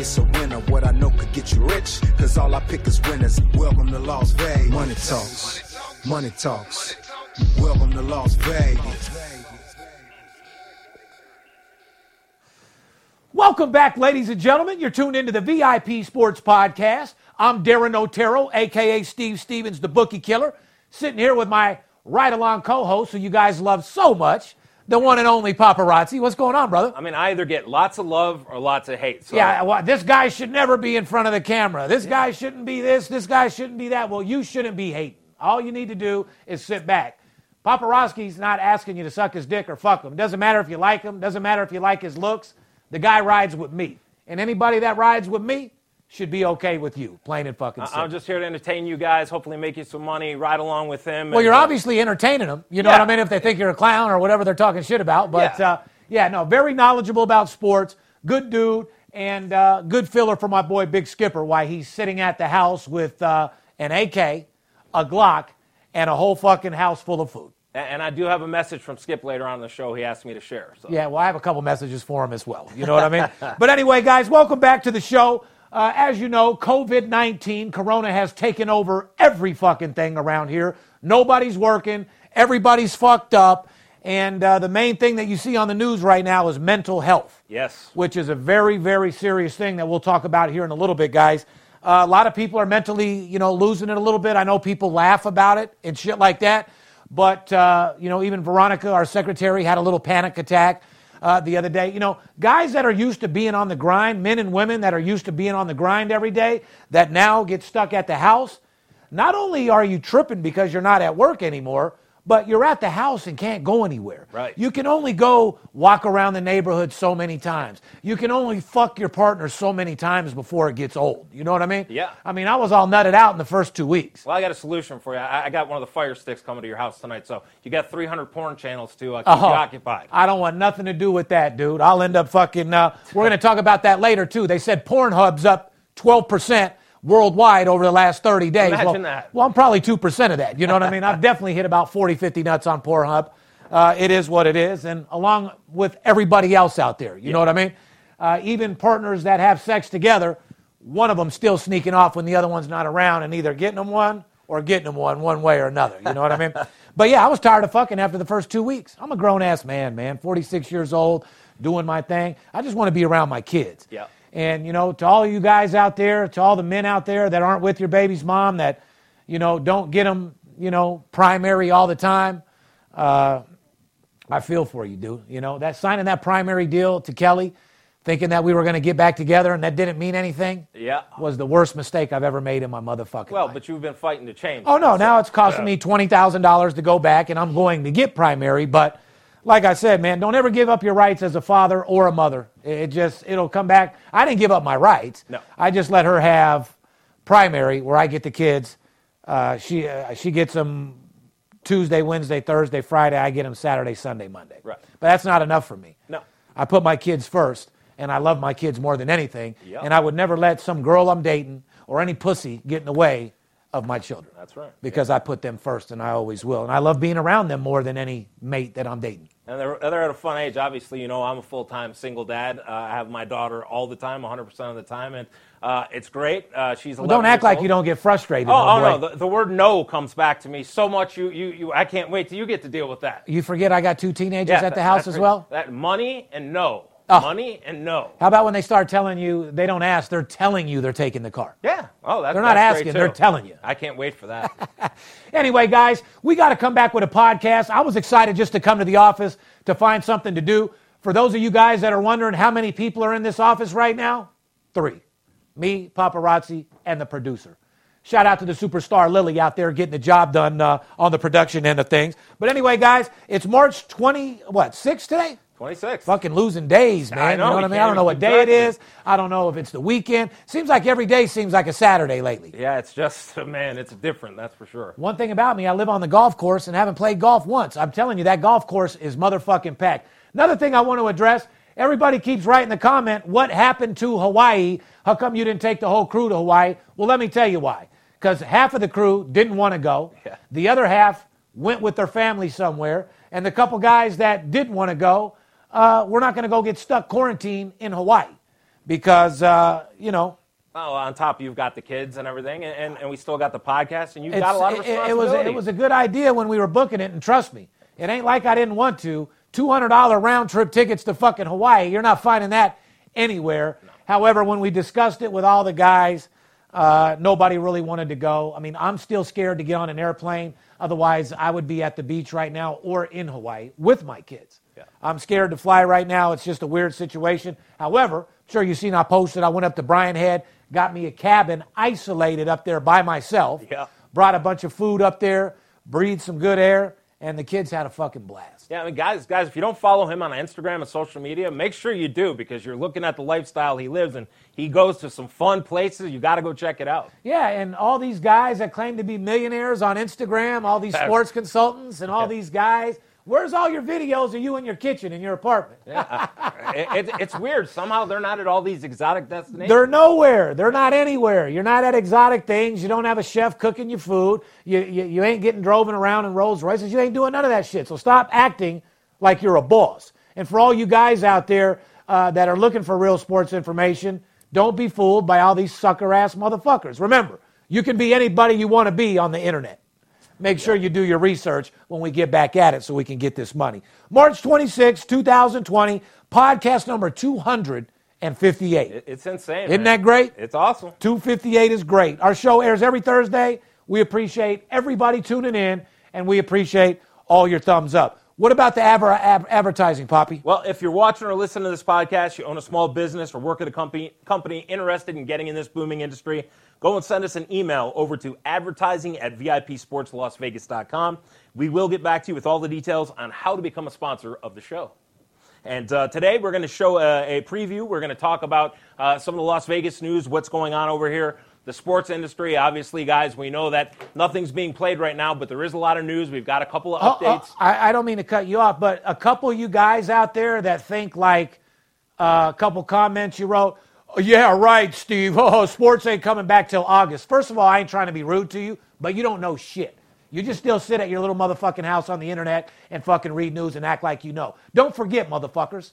it's a winner. What I know could get you rich, cause all I pick is winners. Welcome to Las Vegas. Money talks, money talks. Welcome to Las Vegas. Welcome back, ladies and gentlemen. You're tuned into the VIP Sports Podcast. I'm Darren Otero, aka Steve Stevens, the bookie killer, sitting here with my ride along co host who you guys love so much, the one and only paparazzi. What's going on, brother? I mean, I either get lots of love or lots of hate. So. Yeah, well, this guy should never be in front of the camera. This guy shouldn't be this. This guy shouldn't be that. Well, you shouldn't be hating. All you need to do is sit back. Paparazzi's not asking you to suck his dick or fuck him. Doesn't matter if you like him. Doesn't matter if you like his looks. The guy rides with me. And anybody that rides with me should be okay with you, plain and fucking simple. I'm just here to entertain you guys, hopefully make you some money, ride along with him. Well, you're uh, obviously entertaining them. You know Yeah. what I mean? If they think you're a clown or whatever they're talking shit about. But Yeah. uh, yeah, no, very knowledgeable about sports. Good dude and uh, good filler for my boy Big Skipper. Why he's sitting at the house with uh, an AK, a Glock, and a whole fucking house full of food. And I do have a message from Skip later on in the show he asked me to share. So. Yeah, well, I have a couple messages for him as well. You know what I mean? but anyway, guys, welcome back to the show. Uh, as you know, COVID 19, Corona has taken over every fucking thing around here. Nobody's working, everybody's fucked up. And uh, the main thing that you see on the news right now is mental health Yes. which is a very, very serious thing that we'll talk about here in a little bit, guys. Uh, a lot of people are mentally, you know, losing it a little bit. I know people laugh about it and shit like that. But, uh, you know, even Veronica, our secretary, had a little panic attack uh, the other day. You know, guys that are used to being on the grind, men and women that are used to being on the grind every day, that now get stuck at the house, not only are you tripping because you're not at work anymore, but you're at the house and can't go anywhere. Right. You can only go walk around the neighborhood so many times. You can only fuck your partner so many times before it gets old. You know what I mean? Yeah. I mean, I was all nutted out in the first two weeks. Well, I got a solution for you. I, I got one of the fire sticks coming to your house tonight, so you got 300 porn channels to uh, keep Oh, you occupied. I don't want nothing to do with that, dude. I'll end up fucking. Uh, we're going to talk about that later, too. They said Pornhub's up 12% worldwide over the last 30 days. Imagine well, that. Well, I'm probably 2% of that. You know what I mean? I've definitely hit about 40, 50 nuts on Pornhub. Uh, it is what it is. And along with everybody else out there, you know what I mean? Uh, even partners that have sex together, one of them still sneaking off when the other one's not around and either getting them one or getting them one, one way or another. You know what I mean? But yeah, I was tired of fucking after the first two weeks. I'm a grown ass man, man, 46 years old, doing my thing. I just want to be around my kids. Yeah. And, you know, to all you guys out there, to all the men out there that aren't with your baby's mom, that, you know, don't get them, you know, primary all the time, uh, I feel for you, dude. You know, that signing that primary deal to Kelly, thinking that we were going to get back together and that didn't mean anything, Yeah. was the worst mistake I've ever made in my motherfucking Well, life. but you've been fighting to change. Oh no! that, Now it's costing me twenty thousand dollars to go back, and I'm going to get primary. But like I said, man, don't ever give up your rights as a father or a mother. It just it'll come back. I didn't give up my rights. No. I just let her have primary, where I get the kids. Uh, she uh, she gets them Tuesday, Wednesday, Thursday, Friday. I get them Saturday, Sunday, Monday. Right. But that's not enough for me. No. I put my kids first, and I love my kids more than anything. Yep. And I would never let some girl I'm dating or any pussy get in the way of my children. That's right. Because I put them first, and I always will. And I love being around them more than any mate that I'm dating. And they're, they're at a fun age. Obviously, you know, I'm a full time single dad. Uh, I have my daughter all the time, 100% of the time. And uh, it's great. Uh, she's 11 Well, don't act like old. you don't get frustrated. Oh, no oh no! The, the word "no" comes back to me so much. You, you, you. I can't wait till you get to deal with that. You forget I got two teenagers Yeah, at the that- house as well? That money and no. Oh. Money and no. How about when they start telling you, they don't ask, they're telling you they're taking the car? Yeah. Oh, that's They're not that's asking, they're telling you. I can't wait for that. Anyway, guys, we got to come back with a podcast. I was excited just to come to the office to find something to do. For those of you guys that are wondering how many people are in this office right now, three me, paparazzi, and the producer. Shout out to the superstar Lily out there getting the job done uh, on the production end of things. But anyway, guys, it's March 20, what, 6 today? 26. Fucking losing days, man. I know, you know what I mean? I don't know what day it. is. I don't know if it's the weekend. Seems like every day seems like a Saturday lately. Yeah, it's just man, it's different. That's for sure. One thing about me, I live on the golf course and haven't played golf once. I'm telling you, that golf course is motherfucking packed. Another thing I want to address everybody keeps writing the comment, what happened to Hawaii? How come you didn't take the whole crew to Hawaii? Well, let me tell you why. Because half of the crew didn't want to go, Yeah. the other half went with their family somewhere, and the couple guys that did want to go, uh, we're not going to go get stuck quarantined in Hawaii because, uh, you know, Oh, on top you've got the kids and everything, and, and, and we still got the podcast, and you've got a lot of it- it, was it was a good idea when we were booking it, and trust me, it ain't like I didn't want to. Two hundred dollar round trip tickets to fucking Hawaii. You're not finding that anywhere. However, when we discussed it with all the guys, uh, nobody really wanted to go. I mean, I'm still scared to get on an airplane. Otherwise, I would be at the beach right now or in Hawaii with my kids. Yeah. I'm scared to fly right now. It's just a weird situation. However, I'm sure you've seen I posted. I went up to Brian Head, got me a cabin isolated up there by myself. Yeah. Brought a bunch of food up there, breathed some good air, and the kids had a fucking blast. Yeah, I mean, guys, guys, if you don't follow him on Instagram and social media, make sure you do because you're looking at the lifestyle he lives and he goes to some fun places. You got to go check it out. Yeah, and all these guys that claim to be millionaires on Instagram, all these sports consultants, and all these guys. Where's all your videos of you in your kitchen in your apartment? It- it- it's weird. Somehow they're not at all these exotic destinations. They're nowhere. They're not anywhere. You're not at exotic things. You don't have a chef cooking your food. You, you, you ain't getting driven around in Rolls Royces. You ain't doing none of that shit. So stop acting like you're a boss. And for all you guys out there uh, that are looking for real sports information, don't be fooled by all these sucker ass motherfuckers. Remember, you can be anybody you want to be on the internet. Make sure you do your research when we get back at it so we can get this money. March 26, 2020, podcast number 258. It- it's insane. Isn't man. that great? It's awesome. 258 is great. Our show airs every Thursday. We appreciate everybody tuning in, and we appreciate all your thumbs up. What about the adver- ad- advertising, Poppy? Well, if you're watching or listening to this podcast, you own a small business or work at a company, company interested in getting in this booming industry, go and send us an email over to advertising at VIPSportsLasVegas.com. We will get back to you with all the details on how to become a sponsor of the show. And uh, today we're going to show a, a preview. We're going to talk about uh, some of the Las Vegas news, what's going on over here, the sports industry. Obviously, guys, we know that nothing's being played right now, but there is a lot of news. We've got a couple of Oh, oh, updates. I, I don't mean to cut you off, but a couple of you guys out there that think like uh, a couple comments you wrote, "Oh, yeah, right, Steve. Oh, sports ain't coming back till August. First of all, I ain't trying to be rude to you, but you don't know shit. You just still sit at your little motherfucking house on the internet and fucking read news and act like you know. Don't forget, motherfuckers,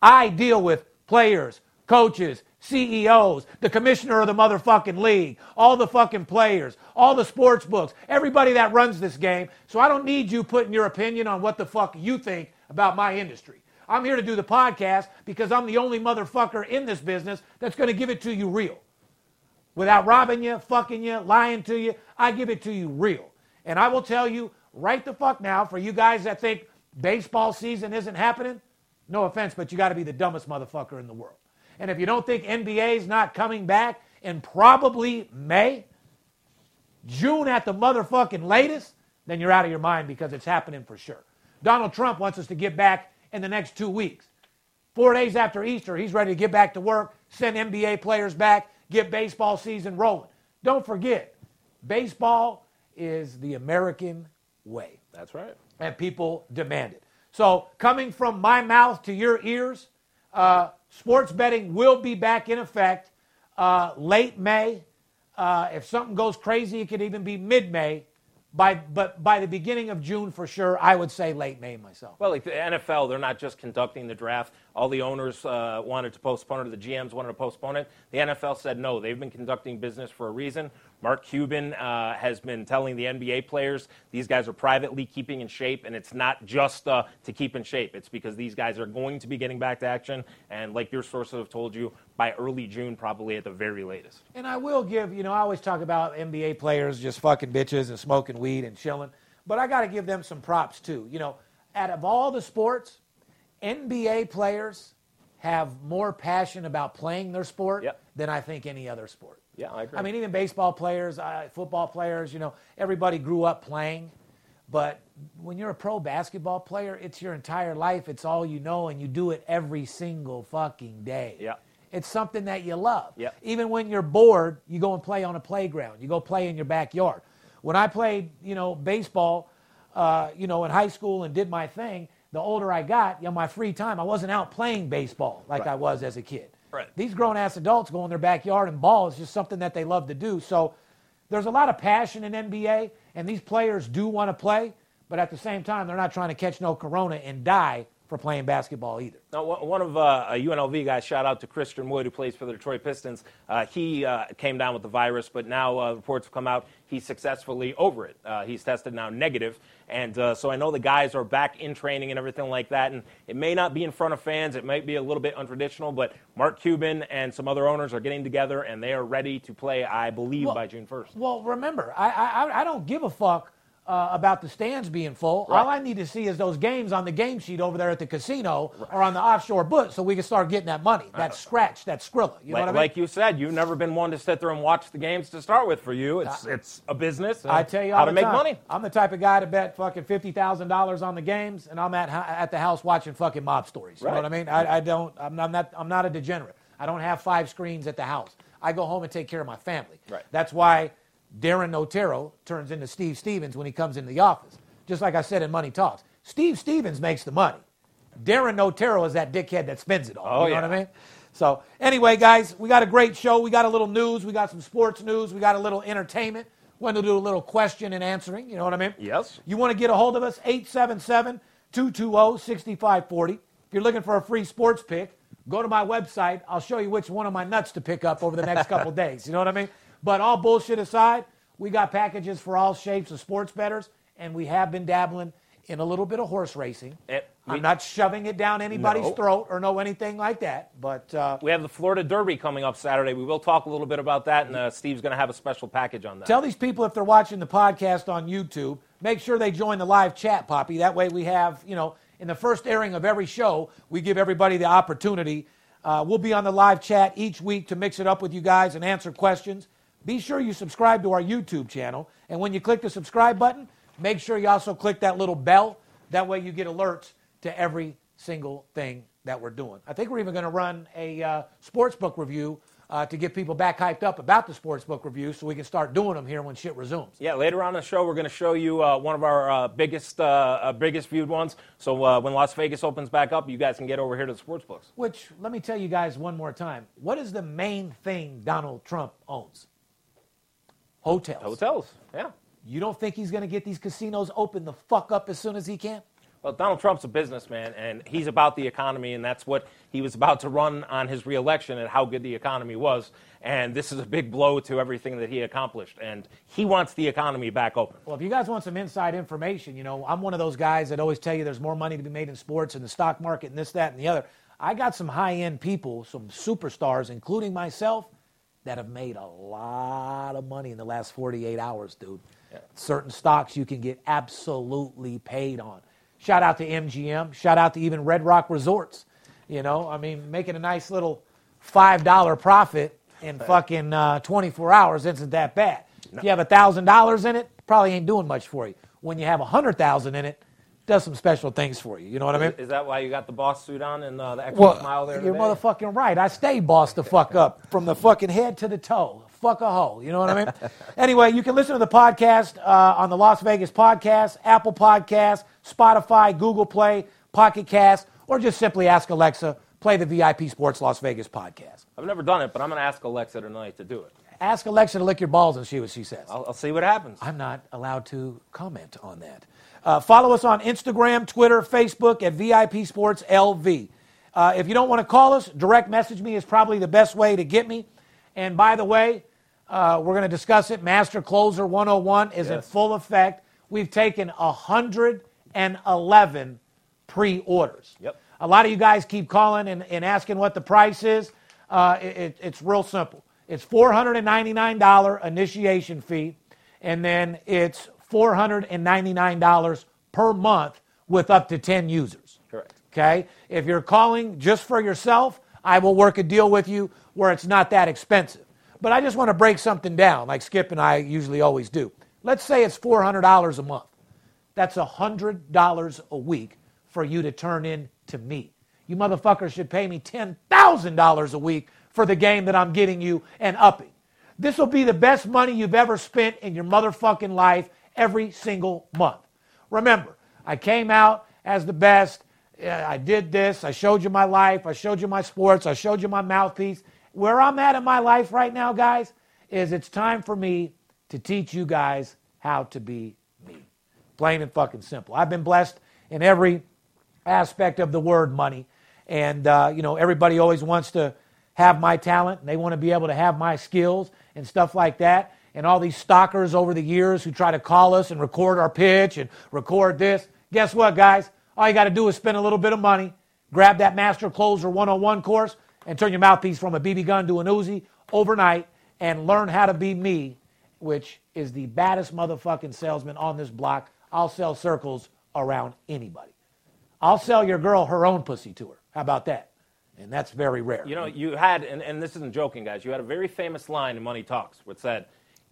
I deal with players, coaches, CEOs, the commissioner of the motherfucking league, all the fucking players, all the sports books, everybody that runs this game. So I don't need you putting your opinion on what the fuck you think about my industry. I'm here to do the podcast because I'm the only motherfucker in this business that's going to give it to you real. Without robbing you, fucking you, lying to you, I give it to you real. And I will tell you right the fuck now for you guys that think baseball season isn't happening, no offense, but you got to be the dumbest motherfucker in the world. And if you don't think NBA's not coming back in probably May, June at the motherfucking latest, then you're out of your mind because it's happening for sure. Donald Trump wants us to get back in the next two weeks. Four days after Easter, he's ready to get back to work, send NBA players back, get baseball season rolling. Don't forget, baseball is the American way That's right. and people demand it. So, coming from my mouth to your ears, uh, sports betting will be back in effect uh, late May. Uh, if something goes crazy, it could even be mid May. By, but by the beginning of June, for sure, I would say late May myself. Well, like the NFL, they're not just conducting the draft. All the owners uh, wanted to postpone it, the GMs wanted to postpone it. The NFL said no. They've been conducting business for a reason. Mark Cuban uh, has been telling the NBA players these guys are privately keeping in shape, and it's not just uh, to keep in shape. It's because these guys are going to be getting back to action, and like your sources have told you, by early June, probably at the very latest. And I will give, you know, I always talk about NBA players just fucking bitches and smoking weed and chilling, but I got to give them some props too. You know, out of all the sports, NBA players have more passion about playing their sport Yep. than I think any other sport. Yeah, I agree. I mean, even baseball players, uh, football players, you know, everybody grew up playing, but when you're a pro basketball player, it's your entire life. It's all you know, and you do it every single fucking day. Yeah. It's something that you love. Yep. Even when you're bored, you go and play on a playground. You go play in your backyard. When I played, you know, baseball, uh, you know, in high school and did my thing, the older I got, you know, my free time, I wasn't out playing baseball like Right. I was as a kid. Right. These grown ass adults go in their backyard and ball is just something that they love to do. So there's a lot of passion in NBA, and these players do want to play, but at the same time, they're not trying to catch no corona and die for playing basketball either. Now, one of uh, a UNLV guys, shout out to Christian Wood, who plays for the Detroit Pistons. Uh, he uh, came down with the virus, but now uh, reports have come out he's successfully over it. Uh, he's tested now negative, and uh, so I know the guys are back in training and everything like that. And it may not be in front of fans, it might be a little bit untraditional, but Mark Cuban and some other owners are getting together, and they are ready to play, I believe, Well- by June 1st. Well, remember, I, I, I don't give a fuck uh, about the stands being full. Right. All I need to see is those games on the game sheet over there at the casino or on the offshore book so we can start getting that money, that scratch, that Skrilla. You know Like, what I mean? like you said, you've never been one to sit there and watch the games to start with. For you, it's it's a business. I tell you how to make time, money. I'm the type of guy to bet fucking fifty thousand dollars on the games, and I'm at at the house watching fucking mob stories. You know what I mean? I, I don't. I'm not, I'm not. I'm not a degenerate. I don't have five screens at the house. I go home and take care of my family. Right. That's why Darren Otero turns into Steve Stevens when he comes into the office. Just like I said in Money Talks, Steve Stevens makes the money. Darren Otero is that dickhead that spends it all. Oh, you know yeah. what I mean? So anyway, guys, we got a great show. We got a little news. We got some sports news. We got a little entertainment. We're going to do a little question and answering. You know what I mean? Yes. You want to get a hold of us? 877 220 6540. If you're looking for a free sports pick, go to my website. I'll show you which one of my nuts to pick up over the next couple days. You know what I mean? But all bullshit aside, we got packages for all shapes of sports bettors, and we have been dabbling in a little bit of horse racing. Eh, we- I'm not shoving it down anybody's No. throat or know anything like that, but uh, We have the Florida Derby coming up Saturday. We will talk a little bit about that, and uh, Steve's going to have a special package on that. Tell these people if they're watching the podcast on YouTube, make sure they join the live chat, Poppy. That way we have, you know, in the first airing of every show, we give everybody the opportunity. Uh, we'll be on the live chat each week to mix it up with you guys and answer questions. Be sure you subscribe to our YouTube channel. And when you click the subscribe button, make sure you also click that little bell. That way you get alerts to every single thing that we're doing. I think we're even going to run a uh, sports book review uh, to get people back hyped up about the sports book review so we can start doing them here when shit resumes. yeah, later on in the show, we're going to show you uh, one of our uh, biggest, uh, uh, biggest viewed ones. So uh, when Las Vegas opens back up, you guys can get over here to the sports books. Which, let me tell you guys one more time. What is the main thing Donald Trump owns? Hotels. Hotels, yeah. You don't think he's going to get these casinos open the fuck up as soon as he can? Well, Donald Trump's a businessman, and he's about the economy, and that's what he was about to run on his reelection and how good the economy was. And this is a big blow to everything that he accomplished. And he wants the economy back open. Well, if you guys want some inside information, you know, I'm one of those guys that always tell you there's more money to be made in sports and the stock market and this, that, and the other. I got some high end people, some superstars, including myself, that have made a lot of money in the last 48 hours, dude. Certain stocks you can get absolutely paid on. Shout out to MGM. Shout out to even Red Rock Resorts. You know, I mean, making a nice little $5 profit in fucking uh, 24 hours isn't that bad. If you have $1,000 in it, probably ain't doing much for you. When you have 100000 in it, does some special things for you. You know what I mean? Is that why you got the boss suit on and uh, the extra smile there? You're today? motherfucking right. I stay boss the fuck up from the fucking head to the toe. Fuck a hole. You know what I mean? anyway, you can listen to the podcast uh, on the Las Vegas Podcast, Apple Podcast, Spotify, Google Play, Pocket Cast, or just simply ask Alexa, play the VIP Sports Las Vegas podcast. I've never done it, but I'm going to ask Alexa tonight to do it. Ask Alexa to lick your balls and see what she says. I'll, I'll see what happens. I'm not allowed to comment on that. Uh, follow us on Instagram, Twitter, Facebook at VIP Sports LV. Uh, if you don't want to call us, direct message me is probably the best way to get me. And by the way, uh, we're going to discuss it. Master Closer 101 is in full effect. We've taken 111 pre orders. Yep. A lot of you guys keep calling and, and asking what the price is. Uh, it, it- it's real simple. It's $499 initiation fee, and then it's $499 per month with up to 10 users. Correct. Okay? If you're calling just for yourself, I will work a deal with you where it's not that expensive. But I just want to break something down, like Skip and I usually always do. Let's say it's $400 a month. That's $100 a week for you to turn in to me. You motherfuckers should pay me $10,000 a week for the game that I'm getting you and upping. This will be the best money you've ever spent in your motherfucking life every single month. Remember, I came out as the best. I did this. I showed you my life. I showed you my sports. I showed you my mouthpiece. Where I'm at in my life right now, guys, is it's time for me to teach you guys how to be me. Plain and fucking simple. I've been blessed in every aspect of the word money. And, uh, you know, everybody always wants to have my talent. And they want to be able to have my skills and stuff like that. And all these stalkers over the years who try to call us and record our pitch and record this. Guess what, guys? All you got to do is spend a little bit of money, grab that Master Closer 101 course, and turn your mouthpiece from a BB gun to an Uzi overnight and learn how to be me, which is the baddest motherfucking salesman on this block. I'll sell circles around anybody. I'll sell your girl her own pussy to her. How about that? And that's very rare. You know, you had, and, and this isn't joking, guys, you had a very famous line in Money Talks which said,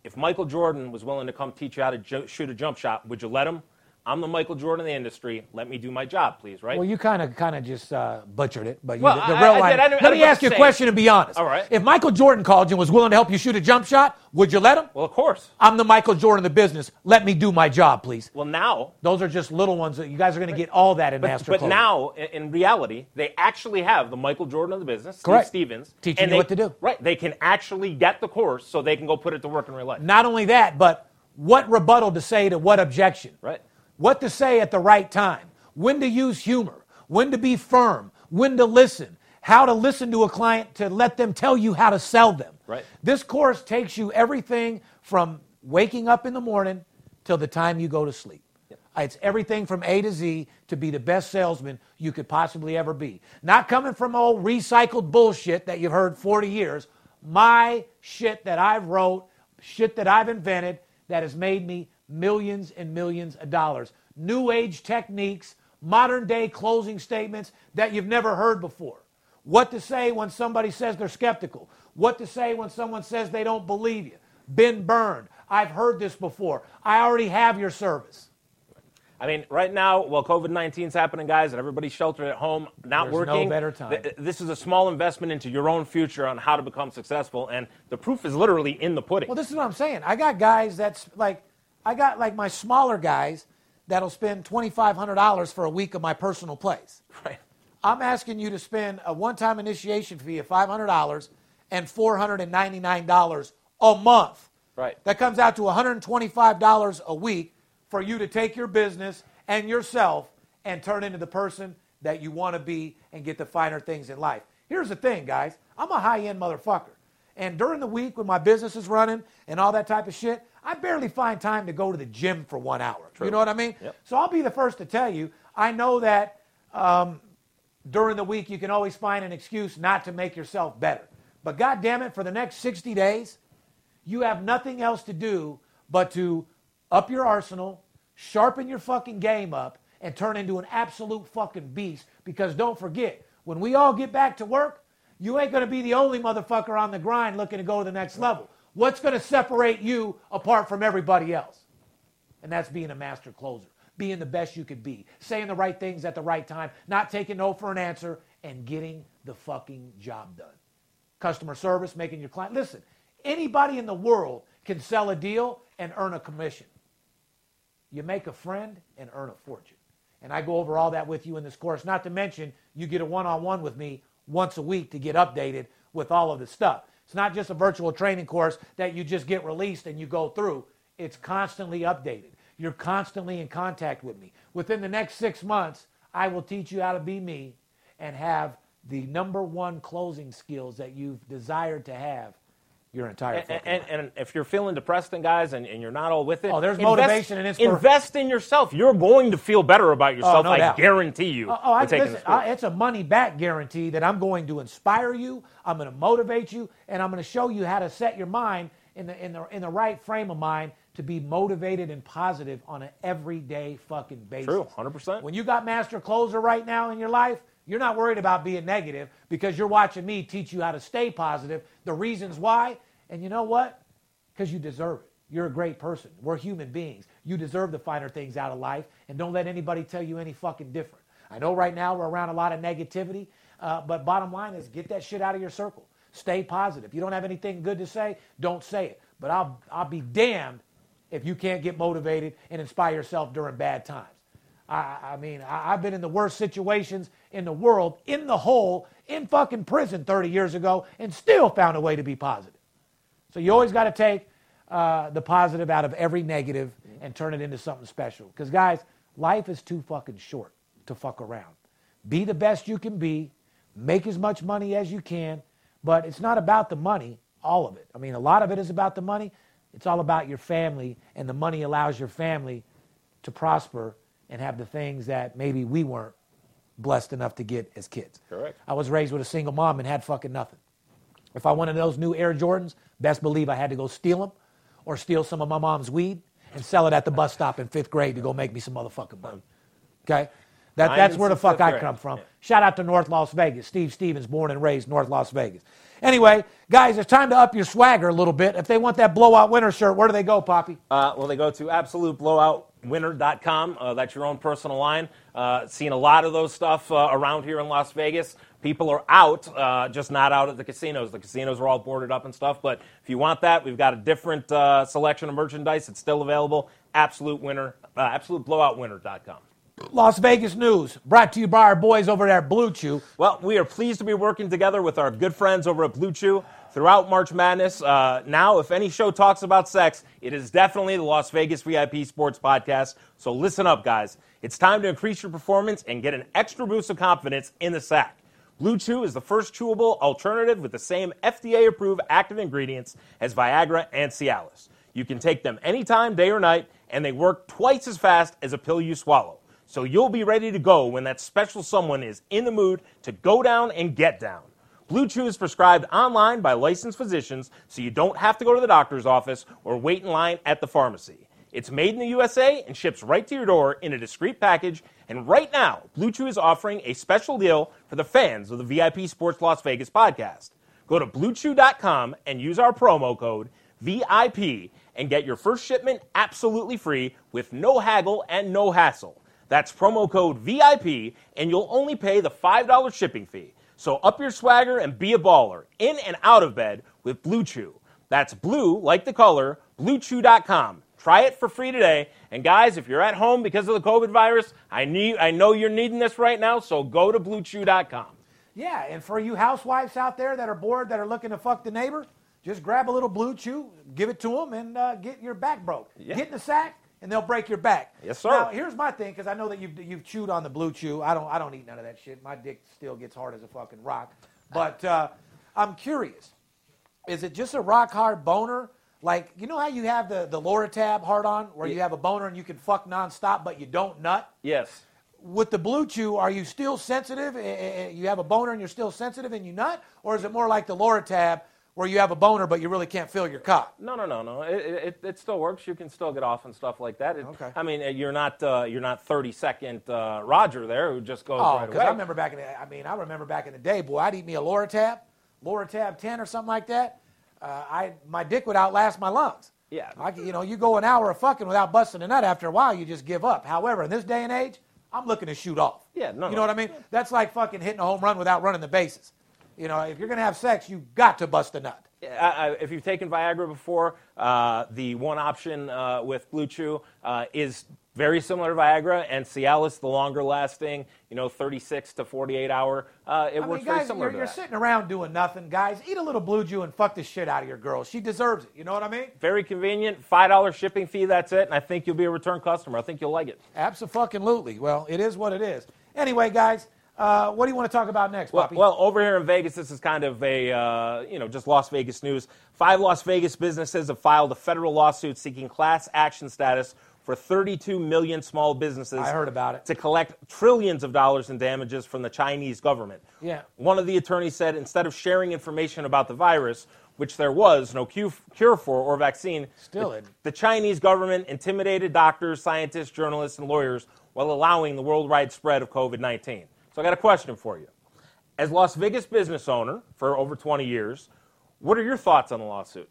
if Michael Jordan was willing to come teach you how to ju- shoot a jump shot, would you let him? I'm the Michael Jordan of the industry. Let me do my job, please, right? Well, you kind of kind of just uh, butchered it, but you, Well, the, the I- real I line. I I Let me ask you a question and be honest. All right. If Michael Jordan called you and was willing to help you shoot a jump shot, would you let him? well, of course. I'm the Michael Jordan of the business. Let me do my job, please. Well, now, Those are just little ones that you guys are going to get all that in but, Master but Clothing. now, in, reality, they actually have the Michael Jordan of the business, Steve Stevens, Teaching and you they- what to do. Right. They can actually get the course so they can go put it to work in real life. Not only that, but what rebuttal to say to what objection. Right. What to say at the right time. When to use humor. When to be firm. When to listen. How to listen to a client to let them tell you how to sell them. Right. This course takes you everything from waking up in the morning till the time you go to sleep. Yep. It's everything from A to Z to be the best salesman you could possibly ever be. Not coming from old recycled bullshit that you've heard 40 years. My shit that I've wrote, shit that I've invented that has made me millions and millions of dollars. New age techniques, modern day closing statements that you've never heard before. What to say when somebody says they're skeptical. What to say when someone says they don't believe you. Been burned. I've heard this before. I already have your service. I mean, right now, while COVID 19 is happening, guys, and everybody's sheltered at home, not There's no working, better time. th- this is a small investment into your own future on how to become successful, and the proof is literally in the pudding. Well, this is what I'm saying. I got guys that's like, I got like my smaller guys that'll spend $2,500 for a week of my personal place. right. I'm asking you to spend a one time initiation fee of $500 and $499 a month. Right. That comes out to $125 a week for you to take your business and yourself and turn into the person that you want to be and get the finer things in life. Here's the thing, guys. I'm a high end motherfucker. And during the week when my business is running and all that type of shit, I barely find time to go to the gym for one hour. You know what I mean? Yep. So I'll be the first to tell you, I know that um, during the week you can always find an excuse not to make yourself better. But God damn it, for the next 60 days, you have nothing else to do but to up your arsenal, sharpen your fucking game up, and turn into an absolute fucking beast. Because don't forget, when we all get back to work, you ain't going to be the only motherfucker on the grind looking to go to the next level. What's going to separate you apart from everybody else? And that's being a master closer, being the best you could be, saying the right things at the right time, not taking no for an answer, and getting the fucking job done. Customer service, making your client. Listen, anybody in the world can sell a deal and earn a commission. You make a friend and earn a fortune. And I go over all that with you in this course. Not to mention, you get a one on one with me once a week to get updated with all of the stuff. It's not just a virtual training course that you just get released and you go through, it's constantly updated. You're constantly in contact with me. Within the next six months, I will teach you how to be me and have the number one closing skills that you've desired to have your entire And, and, life. and if you're feeling depressed, and guys, and, and you're not all with it, Oh, there's invest- motivation and inspir- Invest in yourself. You're going to feel better about oh, yourself. no I doubt. guarantee you. Oh, oh, I, listen. I, it's a money back guarantee that I'm going to inspire you, I'm going to motivate you, and I'm going to show you how to set your mind in the, in, the, in the right frame of mind to be motivated and positive on an everyday fucking basis. True, 100%. When you got master closer right now in your life, you're not worried about being negative because you're watching me teach you how to stay positive, the reasons why, and you know what? Because you deserve it. You're a great person. We're human beings. You deserve the finer things out of life, and don't let anybody tell you any fucking different. I know right now we're around a lot of negativity, uh, but bottom line is get that shit out of your circle. Stay positive. You don't have anything good to say, don't say it. But I'll, I'll be damned if you can't get motivated and inspire yourself during bad times. I, I mean, I, I've been in the worst situations in the world, in the hole, in fucking prison 30 years ago, and still found a way to be positive. So you always got to take uh, the positive out of every negative and turn it into something special. Because, guys, life is too fucking short to fuck around. Be the best you can be, make as much money as you can, but it's not about the money, all of it. I mean, a lot of it is about the money. It's all about your family, and the money allows your family to prosper and have the things that maybe we weren't blessed enough to get as kids. Correct. I was raised with a single mom and had fucking nothing. If I wanted those new Air Jordans, best believe I had to go steal them or steal some of my mom's weed and sell it at the bus stop in fifth grade to go make me some motherfucking money. Okay? That, that's where the fuck I come from. Shout out to North Las Vegas. Steve Stevens, born and raised North Las Vegas. Anyway, guys, it's time to up your swagger a little bit. If they want that blowout winner shirt, where do they go, Poppy? Uh, well, they go to absoluteblowoutwinner.com. Uh, that's your own personal line. Uh, seen a lot of those stuff uh, around here in Las Vegas. People are out, uh, just not out at the casinos. The casinos are all boarded up and stuff. But if you want that, we've got a different uh, selection of merchandise. It's still available. Absolute winner, uh, absoluteblowoutwinner.com. Las Vegas news brought to you by our boys over there at Blue Chew. Well, we are pleased to be working together with our good friends over at Blue Chew throughout March Madness. Uh, now, if any show talks about sex, it is definitely the Las Vegas VIP Sports Podcast. So listen up, guys. It's time to increase your performance and get an extra boost of confidence in the sack. Blue Chew is the first chewable alternative with the same FDA approved active ingredients as Viagra and Cialis. You can take them anytime, day or night, and they work twice as fast as a pill you swallow. So you'll be ready to go when that special someone is in the mood to go down and get down. Blue Chew is prescribed online by licensed physicians, so you don't have to go to the doctor's office or wait in line at the pharmacy. It's made in the USA and ships right to your door in a discreet package. And right now, Blue Chew is offering a special deal for the fans of the VIP Sports Las Vegas podcast. Go to bluechew.com and use our promo code VIP and get your first shipment absolutely free with no haggle and no hassle. That's promo code VIP, and you'll only pay the $5 shipping fee. So up your swagger and be a baller, in and out of bed with Blue Chew. That's blue, like the color, bluechew.com. Try it for free today. And guys, if you're at home because of the COVID virus, I, need, I know you're needing this right now, so go to bluechew.com. Yeah, and for you housewives out there that are bored, that are looking to fuck the neighbor, just grab a little blue chew, give it to them, and uh, get your back broke. Yeah. Get in the sack, and they'll break your back. Yes, sir. Now, here's my thing, because I know that you've, you've chewed on the blue chew. I don't, I don't eat none of that shit. My dick still gets hard as a fucking rock. But uh, I'm curious. Is it just a rock hard boner? Like, you know how you have the, the Loratab hard on, where you have a boner and you can fuck nonstop, but you don't nut? Yes. with the blue chew, are you still sensitive? Eh, eh, eh, You have a boner and you're still sensitive and you nut, or is it more like the Loratab where you have a boner but you really can't feel your cock? No, no, no, no. It, it, it still works. You can still get off and stuff like that. It, Okay. I mean, you're not uh, you're not 30 second uh, Roger there who just goes Oh, because away. I remember back in the, I mean, I remember back in the day, boy, I'd eat me a Loratab, Loratab 10 or something like that. Uh, I my dick would outlast my lungs. Yeah. I, you know, you go an hour of fucking without busting a nut. After a while, you just give up. However, in this day and age, I'm looking to shoot off. Yeah, no, You no. know what I mean? That's like fucking hitting a home run without running the bases. You know, if you're gonna have sex, you've got to bust a nut. I, I, if you've taken Viagra before, uh, the one option uh, with Blue Chew uh, is very similar to Viagra, and Cialis, the longer lasting, you know, 36 to 48 hour. Uh, it I works mean, very similar you're, to you're sitting around doing nothing, guys. Eat a little blue chew and fuck the shit out of your girl. She deserves it. You know what I mean? Very convenient, five dollar shipping fee. That's it, and I think you'll be a return customer. I think you'll like it. Absolutely. Well, it is what it is. Anyway, guys, uh, what do you want to talk about next, Well, Poppy? well, over here in Vegas, this is kind of a, uh, you know, just Las Vegas news. Five Las Vegas businesses have filed a federal lawsuit seeking class action status for 32 million small businesses. I heard about it. To collect trillions of dollars in damages from the Chinese government. Yeah. One of the attorneys said instead of sharing information about the virus, which there was no cu- cure for or vaccine, Still the, the Chinese government intimidated doctors, scientists, journalists, and lawyers while allowing the worldwide spread of COVID 19. So I got a question for you. As Las Vegas business owner for over 20 years, what are your thoughts on the lawsuit?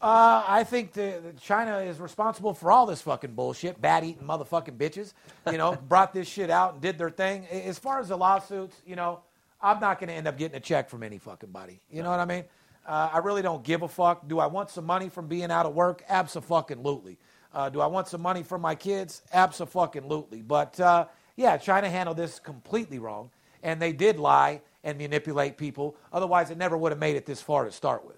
Uh, I think China is responsible for all this fucking bullshit. Bat eating motherfucking bitches, you know, brought this shit out and did their thing. As far as the lawsuits, you know, I'm not going to end up getting a check from any fucking body. You know what I mean? Uh, I really don't give a fuck. Do I want some money from being out of work? Absolutely. Uh, do I want some money from my kids? Absolutely. But uh, yeah, China handled this completely wrong, and they did lie and manipulate people. Otherwise, it never would have made it this far to start with.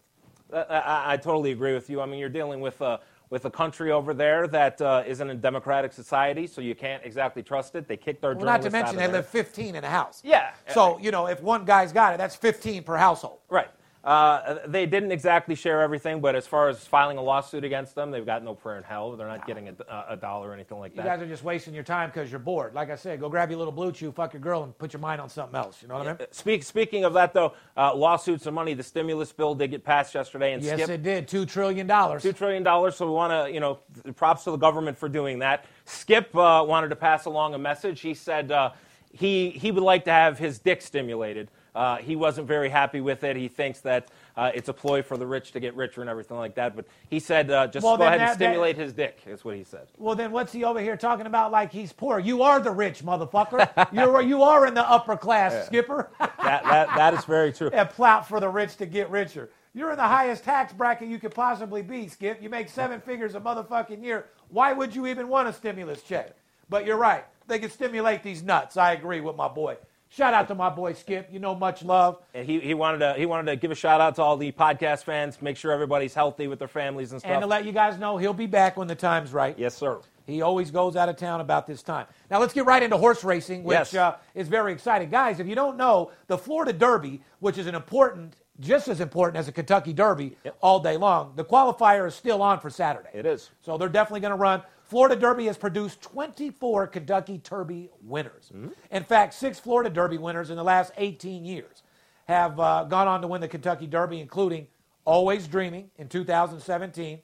I, I, totally agree with you. I mean, you're dealing with a, with a country over there that uh, not a democratic society, so you can't exactly trust it. They kicked our well, Not to mention, they live 15 in a house. Yeah. So, you know, if one guy's got it, that's 15 per household. Right. Uh, they didn't exactly share everything, but as far as filing a lawsuit against them, they've got no prayer in hell. They're not getting a, a dollar or anything like you that. You guys are just wasting your time because you're bored. Like I said, go grab your little blue chew, fuck your girl, and put your mind on something else. You know what I mean? Speak, speaking of that, though, uh, lawsuits and money, the stimulus bill did get passed yesterday. And yes, Skip, it did. $2 trillion. $2 trillion. So we want to, you know, props to the government for doing that. Skip uh, wanted to pass along a message. He said uh, he, he would like to have his dick stimulated. Uh, he wasn't very happy with it. He thinks that uh, it's a ploy for the rich to get richer and everything like that. But he said, uh, just well, go ahead that, and stimulate that, his dick, is what he said. Well, then what's he over here talking about like he's poor? You are the rich, motherfucker. You're, you are in the upper class, yeah. Skipper. that, that, that is very true. and plot for the rich to get richer. You're in the highest tax bracket you could possibly be, Skip. You make seven figures a motherfucking year. Why would you even want a stimulus check? But you're right. They can stimulate these nuts. I agree with my boy. Shout out to my boy Skip. You know, much love. And he, he wanted to he wanted to give a shout out to all the podcast fans. Make sure everybody's healthy with their families and stuff. And to let you guys know, he'll be back when the time's right. Yes, sir. He always goes out of town about this time. Now let's get right into horse racing, which yes. uh, is very exciting, guys. If you don't know, the Florida Derby, which is an important, just as important as a Kentucky Derby, yep. all day long. The qualifier is still on for Saturday. It is. So they're definitely going to run. Florida Derby has produced 24 Kentucky Derby winners. Mm-hmm. In fact, six Florida Derby winners in the last 18 years have uh, gone on to win the Kentucky Derby, including Always Dreaming in 2017.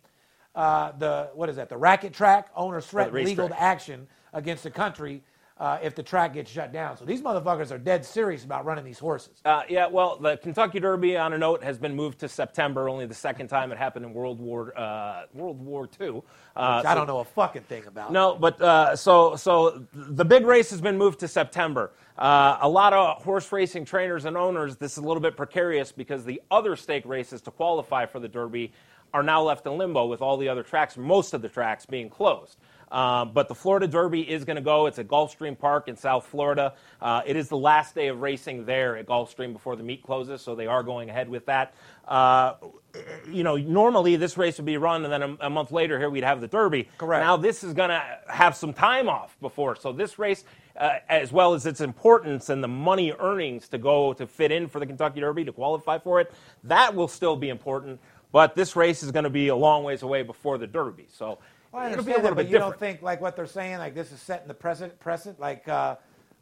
Uh, the what is that? The racket track owners threatened legal track. action against the country uh, if the track gets shut down. So these motherfuckers are dead serious about running these horses. Uh, yeah, well, the Kentucky Derby, on a note, has been moved to September. Only the second time it happened in World War uh, World War II. Uh, I don't know a fucking thing about. No, but uh, so so the big race has been moved to September. Uh, a lot of horse racing trainers and owners, this is a little bit precarious because the other stake races to qualify for the Derby are now left in limbo with all the other tracks, most of the tracks being closed. Um, but the Florida Derby is going to go. It's at Gulfstream Park in South Florida. Uh, it is the last day of racing there at Gulfstream before the meet closes, so they are going ahead with that. Uh, you know, normally this race would be run, and then a, a, month later here we'd have the Derby. Correct. Now this is going to have some time off before, so this race, uh, as well as its importance and the money earnings to go to fit in for the Kentucky Derby to qualify for it, that will still be important. But this race is going to be a long ways away before the Derby, so well, I understand that, but you different. don't think like what they're saying, like this is setting the precedent, precedent like uh,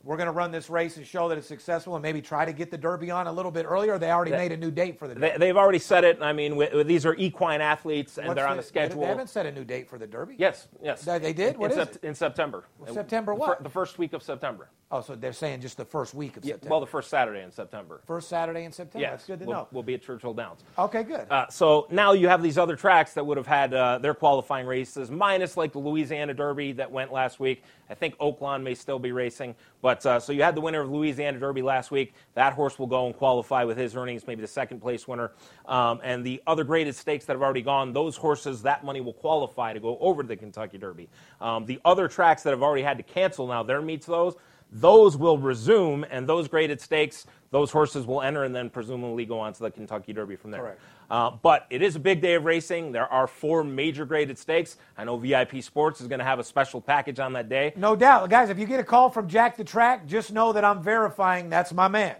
we're going to run this race and show that it's successful and maybe try to get the Derby on a little bit earlier. They already they, made a new date for the Derby. They, have already set it. I mean, these are equine athletes and What's they're on the schedule. They haven't set a new date for the Derby. Yes, yes. They did. What in, is sept- it? in September. Well, September what? The first week of September. Oh, so they're saying just the first week of yeah, September. Well, the first Saturday in September. First Saturday in September. Yes, That's good to we'll, know. We'll be at Churchill Downs. Okay, good. Uh, so now you have these other tracks that would have had uh, their qualifying races, minus like the Louisiana Derby that went last week. I think Oaklawn may still be racing, but uh, so you had the winner of Louisiana Derby last week. That horse will go and qualify with his earnings, maybe the second place winner. Um, and the other graded stakes that have already gone, those horses, that money will qualify to go over to the Kentucky Derby. Um, the other tracks that have already had to cancel now their meets those those will resume, and those graded stakes, those horses will enter and then presumably go on to the Kentucky Derby from there. Uh, but it is a big day of racing. There are four major graded stakes. I know VIP Sports is going to have a special package on that day. No doubt. Guys, if you get a call from Jack the Track, just know that I'm verifying that's my man.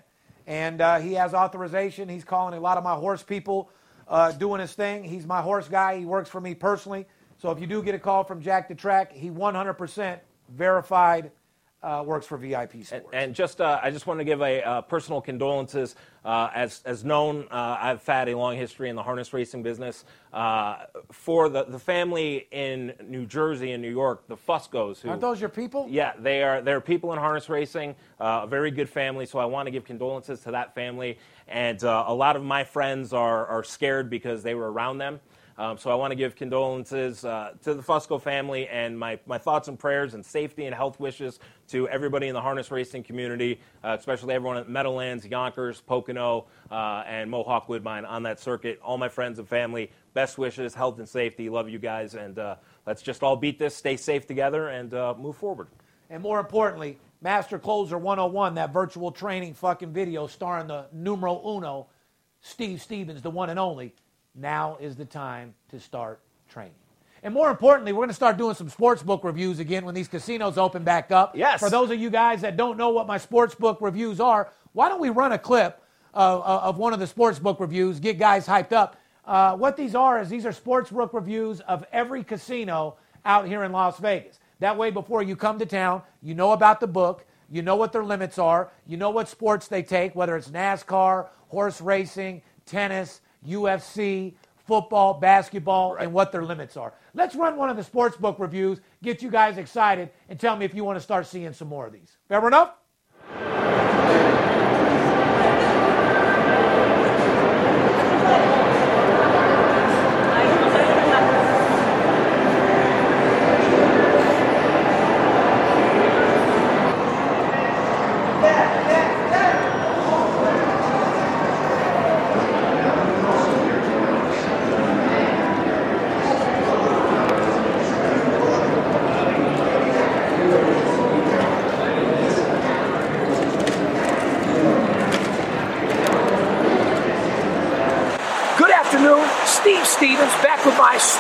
And uh, he has authorization. He's calling a lot of my horse people uh, doing his thing. He's my horse guy. He works for me personally. So if you do get a call from Jack the Track, he 100% verified uh, works for VIP Sports. And, and just, uh, I just want to give a uh, personal condolences. Uh, as, as known, uh, I've had a long history in the harness racing business. Uh, for the, the family in New Jersey and New York, the Fuscos. Who, Aren't those your people? Yeah, they are. They're people in harness racing. a very good family. So I want to give condolences to that family. And a lot of my friends are, are scared because they were around them. Um, so I want to give condolences uh, to the Fusco family and my, my thoughts and prayers and safety and health wishes to everybody in the harness racing community, uh, especially everyone at Meadowlands, Yonkers, Pocono, uh, and Mohawk Woodbine on that circuit. All my friends and family, best wishes, health and safety. Love you guys, and uh, let's just all beat this, stay safe together, and uh, move forward. And more importantly, Master Closer 101, that virtual training fucking video starring the numero uno, Steve Stevens, the one and only now is the time to start training. And more importantly, we're going to start doing some sports book reviews again when these casinos open back up. Yes. For those of you guys that don't know what my sports book reviews are, why don't we run a clip of, of one of the sports book reviews, get guys hyped up. Uh, what these are is these are sports book reviews of every casino out here in Las Vegas. That way, before you come to town, you know about the book, you know what their limits are, you know what sports they take, whether it's NASCAR, horse racing, tennis, UFC, football, basketball, right. and what their limits are. Let's run one of the sports book reviews, get you guys excited, and tell me if you want to start seeing some more of these. Fair enough?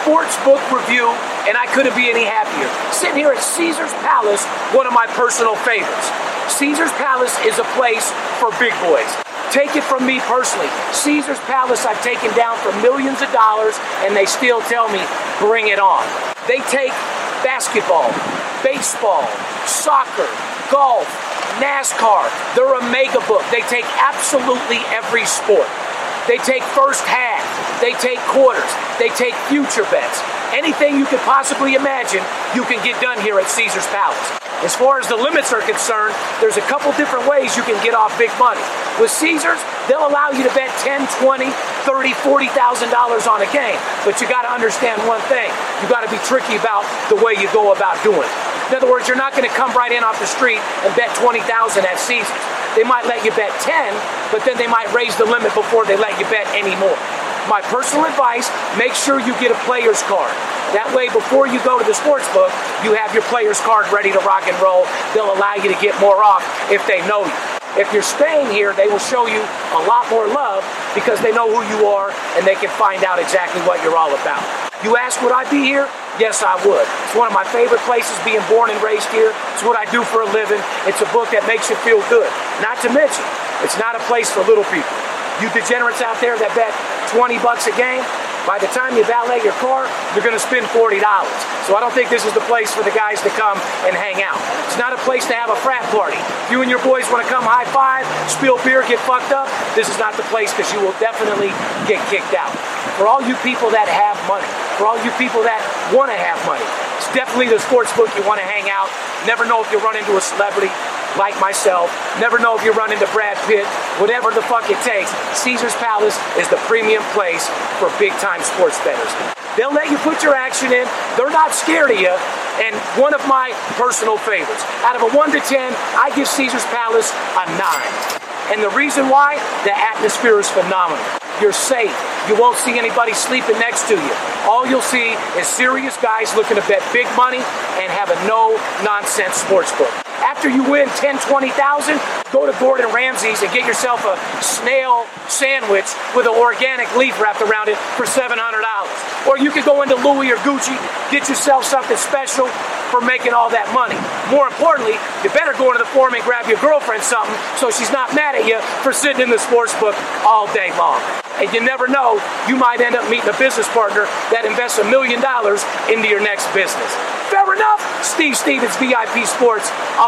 sports book review, and I couldn't be any happier. Sitting here at Caesar's Palace, one of my personal favorites. Caesar's Palace is a place for big boys. Take it from me personally. Caesar's Palace I've taken down for millions of dollars, and they still tell me, bring it on. They take basketball, baseball, soccer, golf, NASCAR. They're a mega book. They take absolutely every sport. They take first half. They take quarters. They take future bets. Anything you could possibly imagine, you can get done here at Caesar's Palace. As far as the limits are concerned, there's a couple different ways you can get off big money. With Caesars, they'll allow you to bet 10, 20, 30, 40,000 dollars on a game. But you got to understand one thing. You got to be tricky about the way you go about doing it. In other words, you're not going to come right in off the street and bet 20,000 at Caesars. They might let you bet 10, but then they might raise the limit before they let you bet any more. My personal advice make sure you get a player's card. That way, before you go to the sports book, you have your player's card ready to rock and roll. They'll allow you to get more off if they know you. If you're staying here, they will show you a lot more love because they know who you are and they can find out exactly what you're all about. You ask, would I be here? Yes, I would. It's one of my favorite places being born and raised here. It's what I do for a living. It's a book that makes you feel good. Not to mention, it's not a place for little people. You degenerates out there that bet 20 bucks a game, by the time you valet your car, you're going to spend $40. So I don't think this is the place for the guys to come and hang out. It's not a place to have a frat party. If you and your boys want to come high five, spill beer, get fucked up, this is not the place because you will definitely get kicked out. For all you people that have money, for all you people that want to have money, it's definitely the sports book you want to hang out. Never know if you'll run into a celebrity like myself. Never know if you run into Brad Pitt. Whatever the fuck it takes, Caesar's Palace is the premium place for big time sports bettors. They'll let you put your action in. They're not scared of you. And one of my personal favorites. Out of a 1 to 10, I give Caesar's Palace a 9. And the reason why? The atmosphere is phenomenal. You're safe. You won't see anybody sleeping next to you. All you'll see is serious guys looking to bet big money and have a no nonsense sports book. After you win 10, 20,000, go to Gordon Ramsay's and get yourself a snail sandwich with an organic leaf wrapped around it for $700. Or you could go into Louis or Gucci, get yourself something special for making all that money. More importantly, you better go into the forum and grab your girlfriend something so she's not mad at you for sitting in the sports book all day long. And you never know, you might end up meeting a business partner that invests a million dollars into your next business. Fair enough? Steve Stevens, VIP Sports. I'll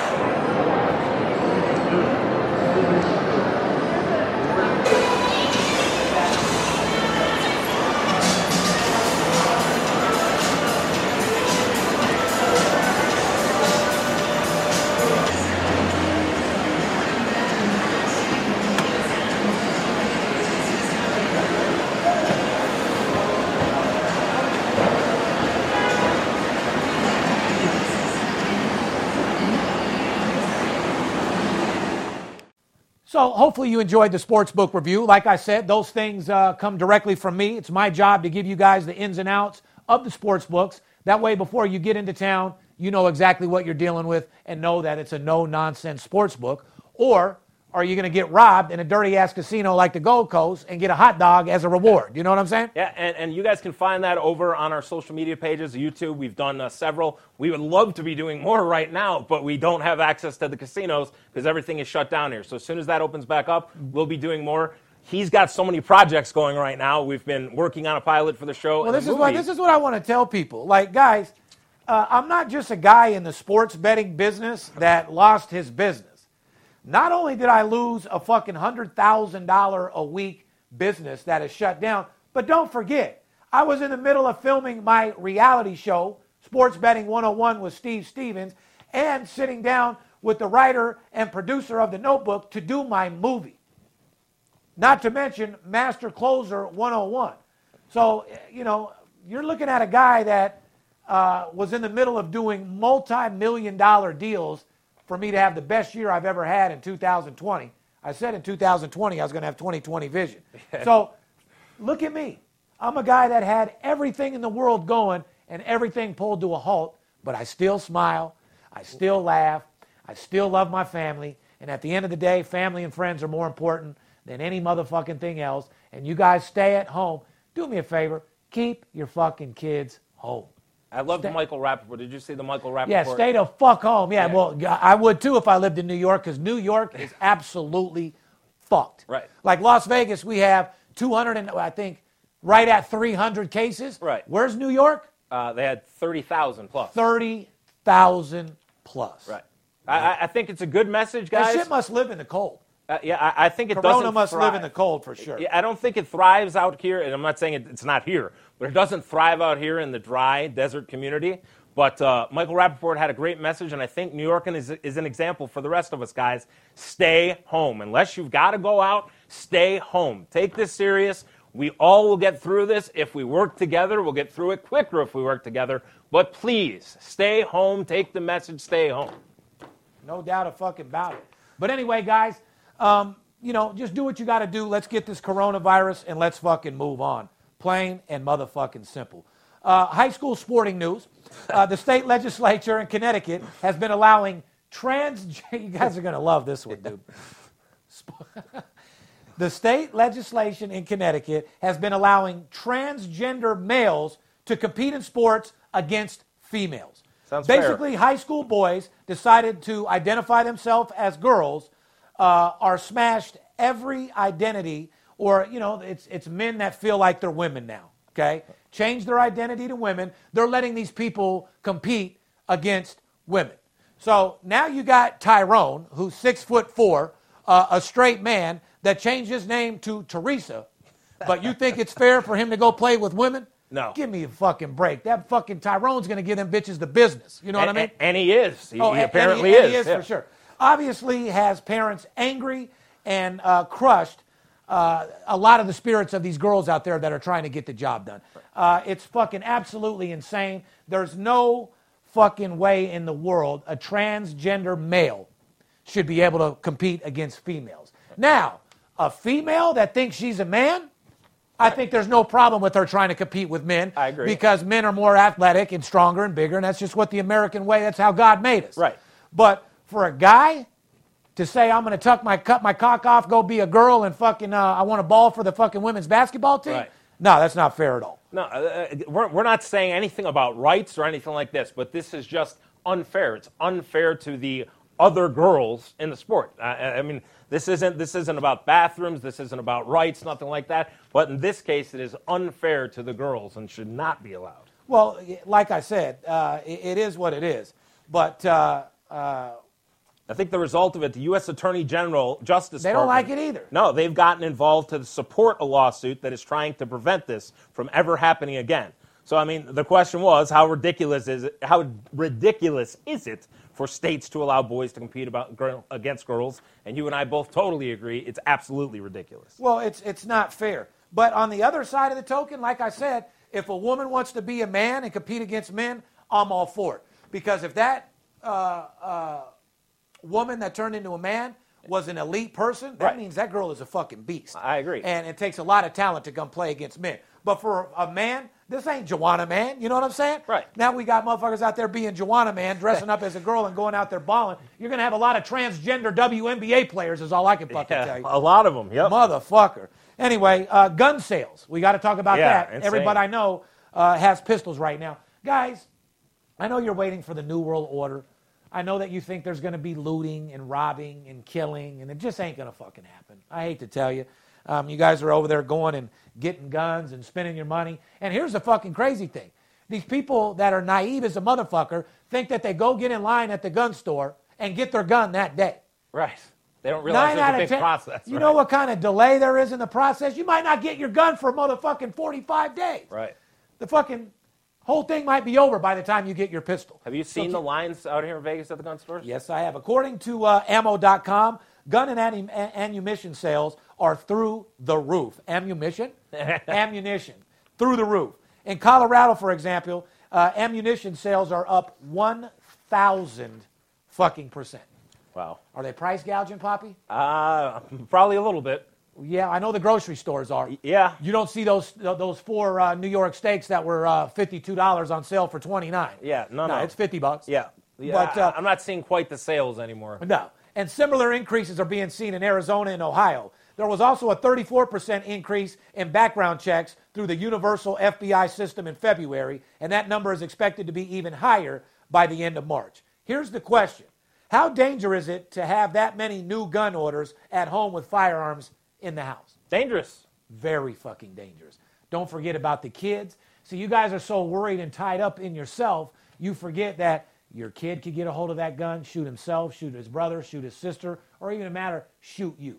So hopefully you enjoyed the sports book review. Like I said, those things uh, come directly from me. It's my job to give you guys the ins and outs of the sports books. That way, before you get into town, you know exactly what you're dealing with and know that it's a no nonsense sports book. Or are you going to get robbed in a dirty ass casino like the Gold Coast and get a hot dog as a reward? You know what I'm saying? Yeah, and, and you guys can find that over on our social media pages, YouTube. We've done uh, several. We would love to be doing more right now, but we don't have access to the casinos because everything is shut down here. So as soon as that opens back up, we'll be doing more. He's got so many projects going right now. We've been working on a pilot for the show. Well, this is what this is what I want to tell people. Like, guys, uh, I'm not just a guy in the sports betting business that lost his business. Not only did I lose a fucking $100,000 a week business that is shut down, but don't forget, I was in the middle of filming my reality show, Sports Betting 101 with Steve Stevens, and sitting down with the writer and producer of The Notebook to do my movie. Not to mention Master Closer 101. So, you know, you're looking at a guy that uh, was in the middle of doing multi million dollar deals for me to have the best year I've ever had in 2020. I said in 2020 I was going to have 2020 vision. So look at me. I'm a guy that had everything in the world going and everything pulled to a halt, but I still smile. I still laugh. I still love my family. And at the end of the day, family and friends are more important than any motherfucking thing else. And you guys stay at home. Do me a favor. Keep your fucking kids home. I love the Michael Rapaport. Did you see the Michael Rapaport? Yeah, stay the fuck home. Yeah, yeah. well, I would too if I lived in New York because New York is absolutely fucked. Right. Like Las Vegas, we have 200 and I think right at 300 cases. Right. Where's New York? Uh, they had 30,000 plus. 30,000 plus. Right. I, I, think it's a good message, guys. That shit must live in the cold. Uh, yeah, I, I, think it Corona doesn't. Corona must thrive. live in the cold for sure. I don't think it thrives out here, and I'm not saying it, it's not here, but it doesn't thrive out here in the dry desert community. But uh, Michael Rapaport had a great message, and I think New York is, is an example for the rest of us, guys. Stay home. Unless you've got to go out, stay home. Take this serious. We all will get through this. If we work together, we'll get through it quicker if we work together. But please, stay home. Take the message, stay home. No doubt a fucking about it. But anyway, guys, um, you know, just do what you got to do. Let's get this coronavirus and let's fucking move on. Plain and motherfucking simple. Uh, high school sporting news. Uh, the state legislature in Connecticut has been allowing trans. You guys are going to love this one, dude. the state legislation in Connecticut has been allowing transgender males to compete in sports against females. Sounds Basically, fair. high school boys decided to identify themselves as girls uh, are smashed every identity, or you know, it's it's men that feel like they're women now. Okay, change their identity to women. They're letting these people compete against women. So now you got Tyrone, who's six foot four, uh, a straight man that changed his name to Teresa. But you think it's fair for him to go play with women? No. Give me a fucking break. That fucking Tyrone's going to give them bitches the business. You know and, what I mean? And he is. He, oh, he apparently and is. he is yeah. for sure. Obviously, has parents angry and uh, crushed uh, a lot of the spirits of these girls out there that are trying to get the job done. Uh, it's fucking absolutely insane. There's no fucking way in the world a transgender male should be able to compete against females. Now, a female that thinks she's a man, I think there's no problem with her trying to compete with men. I agree. Because men are more athletic and stronger and bigger, and that's just what the American way, that's how God made us. Right. But for a guy to say I'm going to tuck my cut my cock off, go be a girl, and fucking uh, I want a ball for the fucking women's basketball team. Right. No, that's not fair at all. No, uh, uh, we're, we're not saying anything about rights or anything like this, but this is just unfair. It's unfair to the other girls in the sport. Uh, I mean, this isn't this isn't about bathrooms. This isn't about rights. Nothing like that. But in this case, it is unfair to the girls and should not be allowed. Well, like I said, uh, it, it is what it is. But uh, uh, I think the result of it, the U.S. Attorney General, Justice They don't like it either. No, they've gotten involved to support a lawsuit that is trying to prevent this from ever happening again. So, I mean, the question was, how ridiculous is it? How ridiculous is it for states to allow boys to compete about, against girls? And you and I both totally agree, it's absolutely ridiculous. Well, it's it's not fair. But on the other side of the token, like I said, if a woman wants to be a man and compete against men, I'm all for it. Because if that uh, uh, woman that turned into a man was an elite person, that Right. means that girl is a fucking beast. I agree. And it takes a lot of talent to come play against men. But for a man, this ain't Joanna man. You know what I'm saying? Right. Now we got motherfuckers out there being Joanna man, dressing up as a girl and going out there balling. You're gonna have a lot of transgender WNBA players. Is all I can fucking tell Yeah, you. a lot of them. Yep. Motherfucker. Anyway, uh, gun sales. We got to talk about Yeah, that. insane. Everybody I know uh, has pistols right now. Guys, I know you're waiting for the New World Order. I know that you think there's going to be looting and robbing and killing, and it just ain't going to fucking happen. I hate to tell you. Um, you guys are over there going and getting guns and spending your money. And here's the fucking crazy thing these people that are naive as a motherfucker think that they go get in line at the gun store and get their gun that day. Right. They don't realize there's a big 10 process. You right? know what kind of delay there is in the process? You might not get your gun for a motherfucking 45 days. Right. The fucking whole thing might be over by the time you get your pistol. Have you seen So- the lines out here in Vegas at the gun stores? Yes, I have. According to uh, ammo.com, gun and ammu- a- ammunition sales are through the roof. Ammunition? ammunition. Through the roof. In Colorado, for example, uh, ammunition sales are up 1,000 fucking percent. Wow. Are they price gouging, Poppy? Uh, probably a little bit. Yeah, I know the grocery stores are. Yeah. You don't see those those four uh, New York steaks that were uh, fifty-two dollars on sale for twenty-nine. Yeah, no, no. it's fifty bucks. Yeah. yeah But, uh, I, am not seeing quite the sales anymore. No. And similar increases are being seen in Arizona and Ohio. There was also a 34% increase in background checks through the universal FBI system in February, and that number is expected to be even higher by the end of March. Here's the question How dangerous is it to have that many new gun orders at home with firearms in the house? Dangerous. very fucking dangerous. Don't forget about the kids. See, you guys are so worried and tied up in yourself, you forget that your kid could get a hold of that gun, shoot himself, shoot his brother, shoot his sister, or even a matter, shoot you.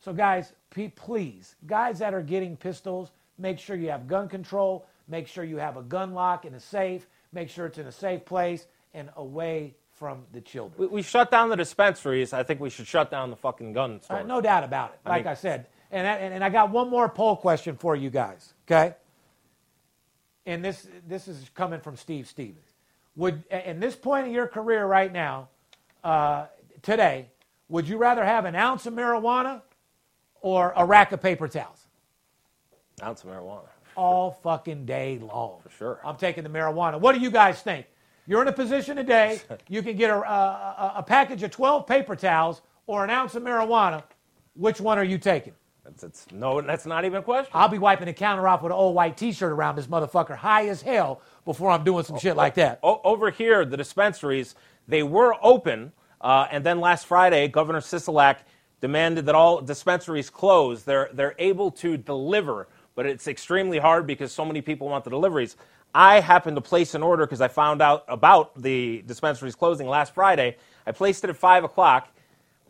So, guys, please, guys that are getting pistols, make sure you have gun control, make sure you have a gun lock in a safe, make sure it's in a safe place and away from the children. We, we shut down the dispensaries. I think we should shut down the fucking gun Uh, no doubt about it. Like I, mean- said, and, I- and and I got one more poll question for you guys. Okay, and this this is coming from Steve Stevens. Would in this point of your career right now, uh, today, would you rather have an ounce of marijuana or a rack of paper towels? Ounce of marijuana. all fucking day long. For sure. I'm taking the marijuana. What do you guys think? You're in a position today, you can get a, a, a package of 12 paper towels or an ounce of marijuana. Which one are you taking? That's, it's, no, that's not even a question. I'll be wiping the counter off with an old white t shirt around this motherfucker high as hell before I'm doing some shit like that. O- over here, the dispensaries, they were open, uh, and then last Friday, Governor Sisolak demanded that all dispensaries close. They're, they're able to deliver, but it's extremely hard because so many people want the deliveries. I happened to place an order because I found out about the dispensary's closing last Friday. I placed it at 5 o'clock.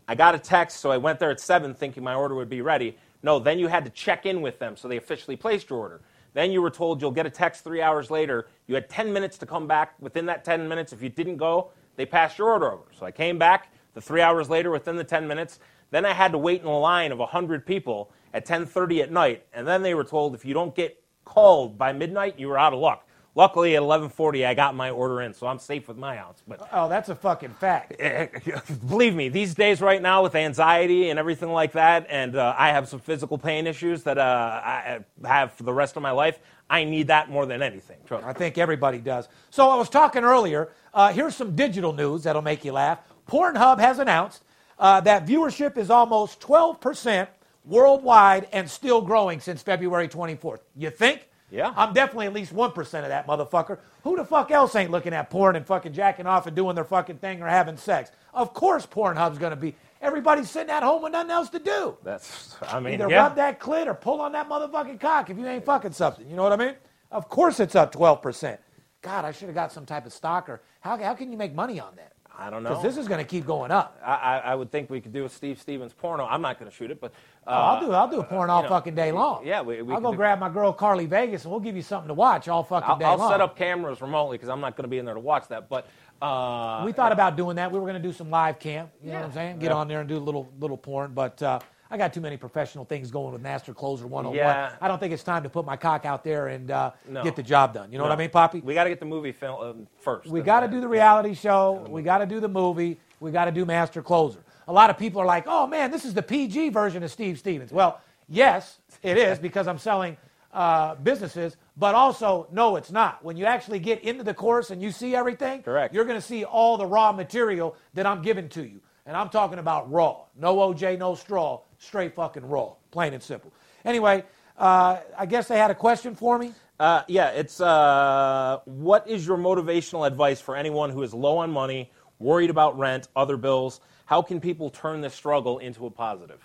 I got a text, so I went there at 7 thinking my order would be ready. No, then you had to check in with them, so they officially placed your order. Then you were told you'll get a text three hours later. You had 10 minutes to come back. Within that 10 minutes, if you didn't go, they passed your order over. So I came back the three hours later within the 10 minutes. Then I had to wait in a line of 100 people at 10:30 at night, and then they were told if you don't get called by midnight, you were out of luck. Luckily, at 11:40, I got my order in, so I'm safe with my ounce. But Oh, that's a fucking fact. believe me, these days right now with anxiety and everything like that, and uh, I have some physical pain issues that uh, I have for the rest of my life. I need that more than anything. Trust. I think everybody does. So I was talking earlier. Uh, here's some digital news that'll make you laugh. Pornhub has announced uh, that viewership is almost 12% worldwide and still growing since February 24th. You think? Yeah. I'm definitely at least 1% of that motherfucker. Who the fuck else ain't looking at porn and fucking jacking off and doing their fucking thing or having sex? Of course Pornhub's going to be. Everybody's sitting at home with nothing else to do. That's, I mean, Either yeah. rub that clit or pull on that motherfucking cock if you ain't fucking something. You know what I mean? Of course it's up 12%. God, I should have got some type of stock or how, how can you make money on that? I don't know. Because this is going to keep going up. I, I, I would think we could do a Steve Stevens porno. I'm not going to shoot it, but uh, Oh, I'll do I'll do a porn all know, fucking day long. yeah, we- we I'll go do- grab my girl Carly Vegas and we'll give you something to watch all fucking I'll, day I'll long. set up cameras remotely because I'm not going to be in there to watch that. But uh, we thought about doing that. We were going to do some live cam. You know what I'm saying? Get Yeah. on there and do a little little porn. But uh, I got too many professional things going with Master Closer 101. Yeah. I don't think it's time to put my cock out there and uh, No. get the job done. You know what I mean, Poppy? we got to get the movie film um, first. We got to do the reality show. We got to do the movie. We got to do Master Closer. a lot of people are like, oh man, this is the PG version of Steve Stevens. Well, yes, it is because I'm selling uh, businesses, but also, no, it's not. When you actually get into the course and you see everything, Correct. you're going to see all the raw material that I'm giving to you. And I'm talking about raw. No OJ, no straw, straight fucking raw, plain and simple. Anyway, uh, I guess they had a question for me. Uh, yeah, it's uh, what is your motivational advice for anyone who is low on money, worried about rent, other bills? How can people turn this struggle into a positive?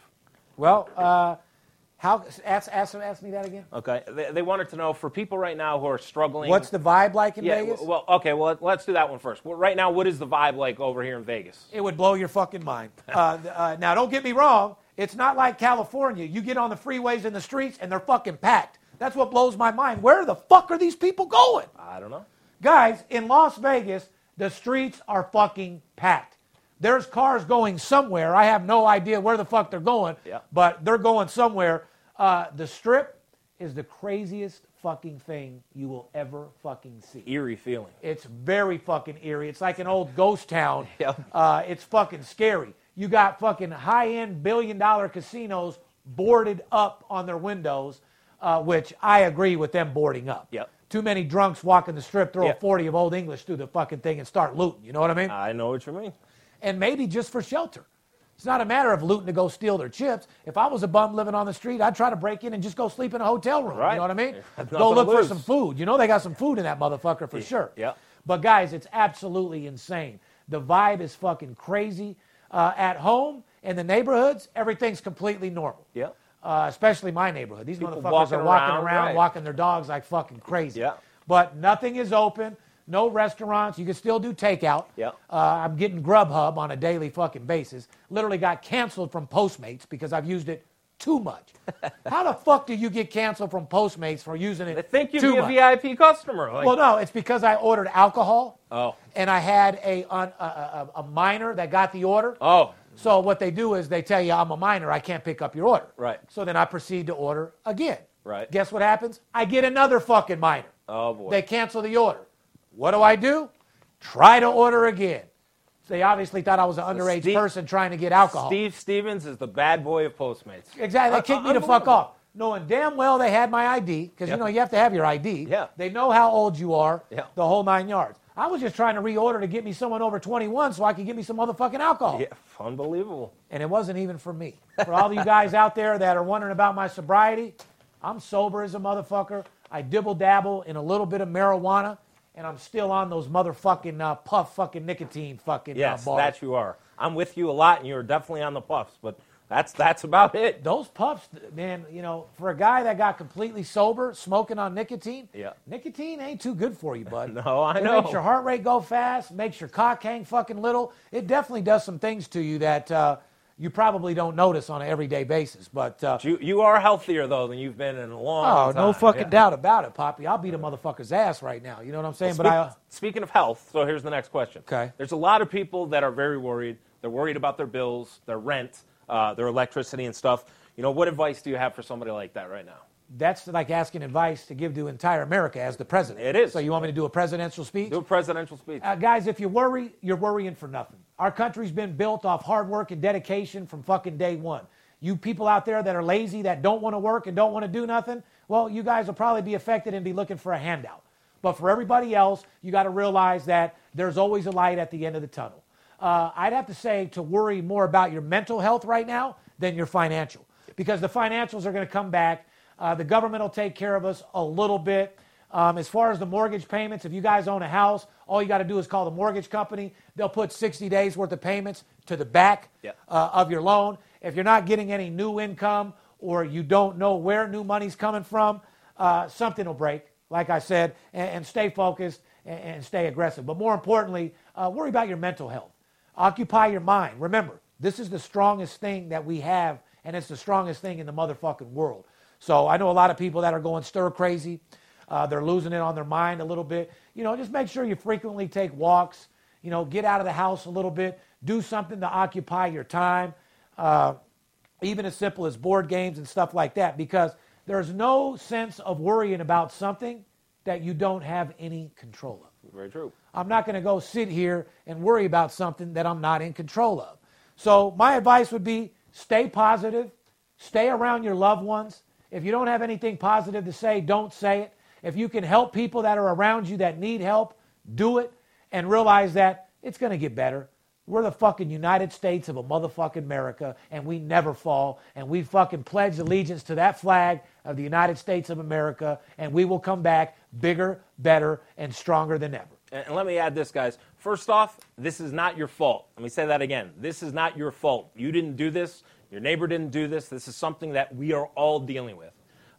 Well, uh, how ask, ask, ask me that again. Okay, they, they wanted to know for people right now who are struggling. What's the vibe like in yeah? Vegas? Well, okay, well let's do that one first. Well, right now, what is the vibe like over here in Vegas? it would blow your fucking mind. Uh, uh, now, don't get me wrong. It's not like California. You get on the freeways and the streets, and they're fucking packed. That's what blows my mind. Where the fuck are these people going? I don't know. Guys, in Las Vegas, the streets are fucking packed. There's cars going somewhere. I have no idea where the fuck they're going, Yeah. but they're going somewhere. Uh, the strip is the craziest fucking thing you will ever fucking see. Eerie feeling. It's very fucking eerie. It's like an old ghost town. Yep. Uh, it's fucking scary. You got fucking high end billion dollar casinos boarded up on their windows, uh, which I agree with them boarding up. Yep. Too many drunks walking the strip, throw Yep. a 40 of Old English through the fucking thing and start looting. You know what I mean? I know what you mean. and maybe just for shelter. It's not a matter of looting to go steal their chips. If I was a bum living on the street, I'd try to break in and just go sleep in a hotel room. Right. You know what I mean? Go look for some food. You know they got some food in that motherfucker for sure. yeah. But guys, it's absolutely insane. The vibe is fucking crazy. Uh, at home in the neighborhoods, everything's completely normal. Yeah. Uh, especially my neighborhood. These People motherfuckers walking are walking around, around, right. walking their dogs like fucking crazy. Yeah. But nothing is open. No restaurants. You can still do takeout. Yeah. Uh, I'm getting Grubhub on a daily fucking basis. Literally got canceled from Postmates because I've used it too much. How the fuck do you get canceled from Postmates for using it They think you'd be a much? VIP customer. Like, Well, no, it's because I ordered alcohol. Oh. And I had a, a, a, a minor that got the order. oh, So what they do is they tell you I'm a minor, I can't pick up your order. Right. So then I proceed to order again. Right. Guess what happens? I get another fucking minor. oh boy. They cancel the order. What do I do? Try to order again. They obviously thought I was an underage Steve- person trying to get alcohol. Steve Stevens is the bad boy of Postmates. Exactly. They Uh, kicked uh, me the fuck off. Knowing damn well they had my ID, because Yep. you know you have to have your ID. Yeah. They know how old you are, Yeah. the whole nine yards. I was just trying to reorder to get me someone over 21 so I could get me some motherfucking alcohol. Yeah, unbelievable. And it wasn't even for me. For all you guys out there that are wondering about my sobriety, I'm sober as a motherfucker. I dibble dabble in a little bit of marijuana, and I'm still on those motherfucking uh, puff fucking nicotine fucking Yes, uh, that you are. I'm with you a lot, and you're definitely on the puffs, but that's that's about it. those puffs, man, you know, for a guy that got completely sober, smoking on nicotine, Yeah. nicotine ain't too good for you, bud. No, I it know. makes your heart rate go fast, makes your cock hang fucking little. It definitely does some things to you that uh, you probably don't notice on an everyday basis. But uh, You you are healthier though than you've been in a long oh, time. no fucking Yeah. doubt about it, Poppy. I'll beat a motherfucker's ass right now. You know what I'm saying? Speak- but I. speaking of health, so here's the next question. Okay. There's a lot of people that are very worried. They're worried about their bills, their rent, uh, their electricity and stuff. You know, what advice do you have for somebody like that right now? That's like asking advice to give to entire America as the president. It is. So you want me to do a presidential speech? Do a presidential speech. Uh, guys, if you worry, you're worrying for nothing. Our country's been built off hard work and dedication from fucking day one. You people out there that are lazy, that don't want to work and don't want to do nothing, well, you guys will probably be affected and be looking for a handout. But for everybody else, you got to realize that there's always a light at the end of the tunnel. Uh, I'd have to say to worry more about your mental health right now than your financial, because the financials are going to come back. Uh, the government will take care of us a little bit. Um, as far as the mortgage payments, if you guys own a house, all you got to do is call the mortgage company. They'll put 60 days worth of payments to the back Yeah. uh, of your loan. If you're not getting any new income or you don't know where new money's coming from, uh, something will break, like I said, and, and stay focused and, and stay aggressive. But more importantly, uh, worry about your mental health. Occupy your mind. Remember, this is the strongest thing that we have, and it's the strongest thing in the motherfucking world. So I know a lot of people that are going stir crazy. Uh, they're losing it on their mind a little bit. You know, just make sure you frequently take walks. You know, get out of the house a little bit. Do something to occupy your time. Uh, even as simple as board games and stuff like that, because there's no sense of worrying about something that you don't have any control of. Very true. I'm not going to go sit here and worry about something that I'm not in control of. So my advice would be stay positive, stay around your loved ones. If you don't have anything positive to say, don't say it. If you can help people that are around you that need help, do it and realize that it's going to get better. We're the fucking United States of a motherfucking America, and we never fall. And we fucking pledge allegiance to that flag of the United States of America, and we will come back bigger, better, and stronger than ever. And let me add this, guys. First off, this is not your fault. Let me say that again. This is not your fault. You didn't do this. Your neighbor didn't do this. This is something that we are all dealing with.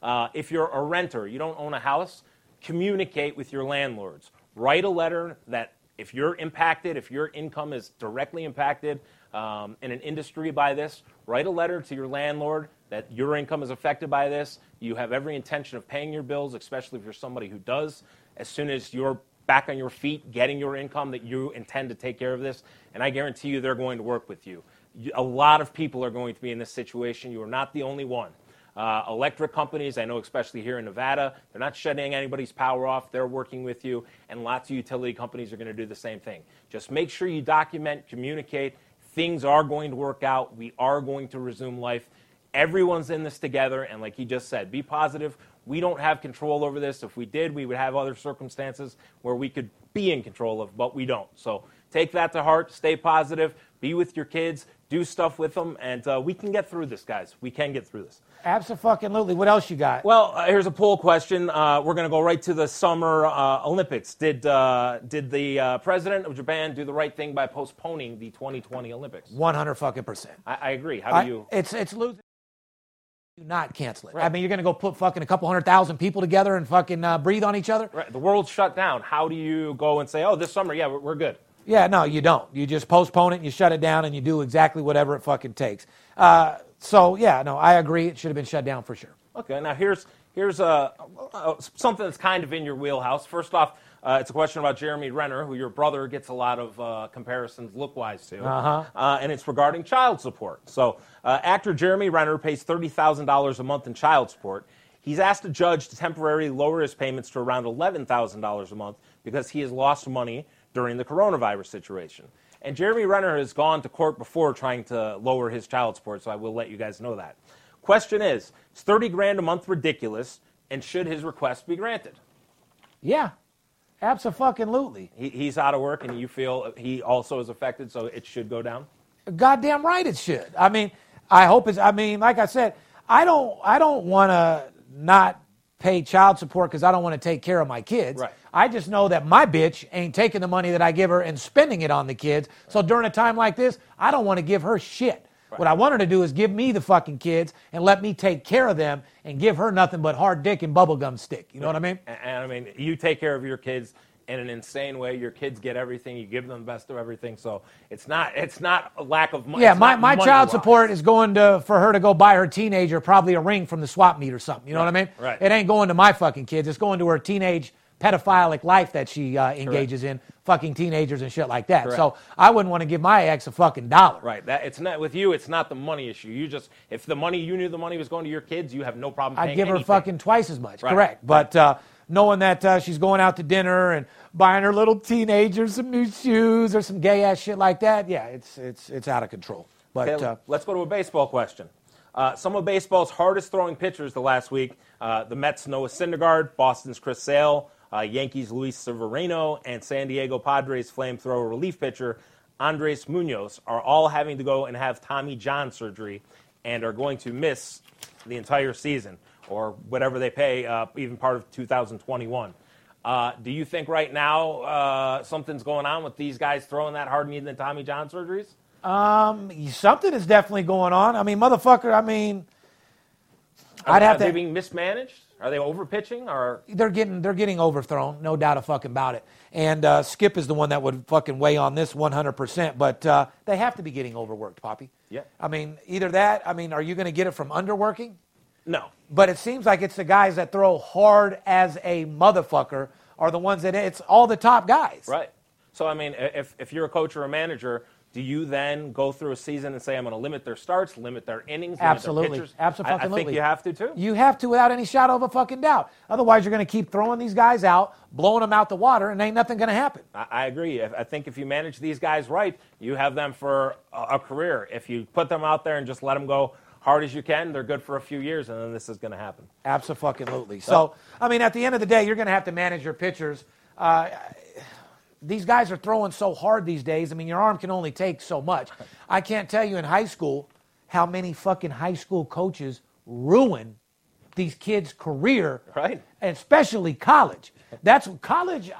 Uh, if you're a renter, you don't own a house, communicate with your landlords. Write a letter that if you're impacted, if your income is directly impacted um, in an industry by this, write a letter to your landlord that your income is affected by this. You have every intention of paying your bills, especially if you're somebody who does. As soon as you're back on your feet, getting your income, that you intend to take care of this. And I guarantee you they're going to work with you. A lot of people are going to be in this situation. You are not the only one. Uh, electric companies, I know especially here in Nevada, they're not shutting anybody's power off. They're working with you, and lots of utility companies are going to do the same thing. Just make sure you document, communicate. Things are going to work out. We are going to resume life. Everyone's in this together, and like he just said, be positive. We don't have control over this. If we did, we would have other circumstances where we could be in control of, but we don't. So take that to heart. Stay positive. Be with your kids. Do stuff with them, and uh, we can get through this, guys. We can get through this. Absolutely. What else you got? Well, uh, here's a poll question. Uh, we're going to go right to the Summer uh, Olympics. Did uh, did the uh, president of Japan do the right thing by postponing the 2020 Olympics? 100 fucking percent. I, I agree. How do you? it's it's losing. Do not cancel it. Right. I mean, you're going to go put fucking a couple hundred thousand people together and fucking uh, breathe on each other. Right. The world's shut down. How do you go and say, oh, this summer, yeah, we're, we're good? Yeah, no, you don't. You just postpone it, and you shut it down, and you do exactly whatever it fucking takes. Uh, so yeah, no, I agree. It should have been shut down for sure. Okay, now here's here's uh, uh, something that's kind of in your wheelhouse. First off, uh, it's a question about Jeremy Renner, who your brother gets a lot of uh, comparisons look-wise to, uh-huh. Uh, and it's regarding child support. So, uh, actor Jeremy Renner pays thirty thousand dollars a month in child support. He's asked a judge to temporarily lower his payments to around eleven thousand dollars a month because he has lost money during the coronavirus situation. And Jeremy Renner has gone to court before trying to lower his child support, so I will let you guys know that. Question is, is 30 grand a month ridiculous, and should his request be granted? Yeah, absolutely. He, he's out of work, and you feel he also is affected, so it should go down? Goddamn right it should. I mean, I hope it's, I mean, like I said, I don't, I don't want to not pay child support because I don't want to take care of my kids. Right. I just know that my bitch ain't taking the money that I give her and spending it on the kids. So during a time like this, I don't want to give her shit. Right. What I want her to do is give me the fucking kids and let me take care of them and give her nothing but hard dick and bubblegum stick. You know right. what I mean? And, and I mean, you take care of your kids in an insane way. Your kids get everything. You give them the best of everything. So it's not it's not a lack of money. Yeah, my, my child support is going to for her to go buy her teenager probably a ring from the swap meet or something. You know right. what I mean? Right. It ain't going to my fucking kids. It's going to her teenage pedophilic life that she uh, engages Correct. in, fucking teenagers and shit like that. Correct. So I wouldn't want to give my ex a fucking dollar. Right. That it's not with you. It's not the money issue. You just if the money you knew the money was going to your kids, you have no problem. I'd give her fucking twice as much. Right. Correct. But uh, knowing that uh, she's going out to dinner and buying her little teenager some new shoes or some gay ass shit like that, yeah, it's it's it's out of control. But okay, uh, let's go to a baseball question. Uh, some of baseball's hardest throwing pitchers the last week: uh, the Mets' Noah Syndergaard, Boston's Chris Sale, uh, Yankees' Luis Severino, and San Diego Padres flamethrower relief pitcher Andres Munoz are all having to go and have Tommy John surgery and are going to miss the entire season or whatever they pay, uh, even part of 2021. Uh, do you think right now uh, something's going on with these guys throwing that hard needing the Tommy John surgeries? Um, something is definitely going on. I mean, motherfucker. I mean, I'd have to. They being mismanaged? Are they overpitching or? They're getting they're getting overthrown, no doubt a fucking about it. And uh, Skip is the one that would fucking weigh on this 100%. But uh, they have to be getting overworked, Poppy. Yeah. I mean, either that. I mean, are you going to get it from underworking? No. But it seems like it's the guys that throw hard as a motherfucker are the ones that it's all the top guys. Right. So I mean, if if you're a coach or a manager, do you then go through a season and say, I'm going to limit their starts, limit their innings, Absolutely. limit their pitchers? I, I Absolutely. think you have to too. You have to without any shadow of a fucking doubt. Otherwise, you're going to keep throwing these guys out, blowing them out the water, and ain't nothing going to happen. I, I agree. If- I think if you manage these guys right, you have them for a, a career. If you put them out there and just let them go hard as you can, they're good for a few years, and then this is going to happen. Absolutely. So, I mean, at the end of the day, you're going to have to manage your pitchers. Uh, these guys are throwing so hard these days. I mean, your arm can only take so much. I can't tell you in high school how many fucking high school coaches ruin these kids' career, Right. And especially college. That's college.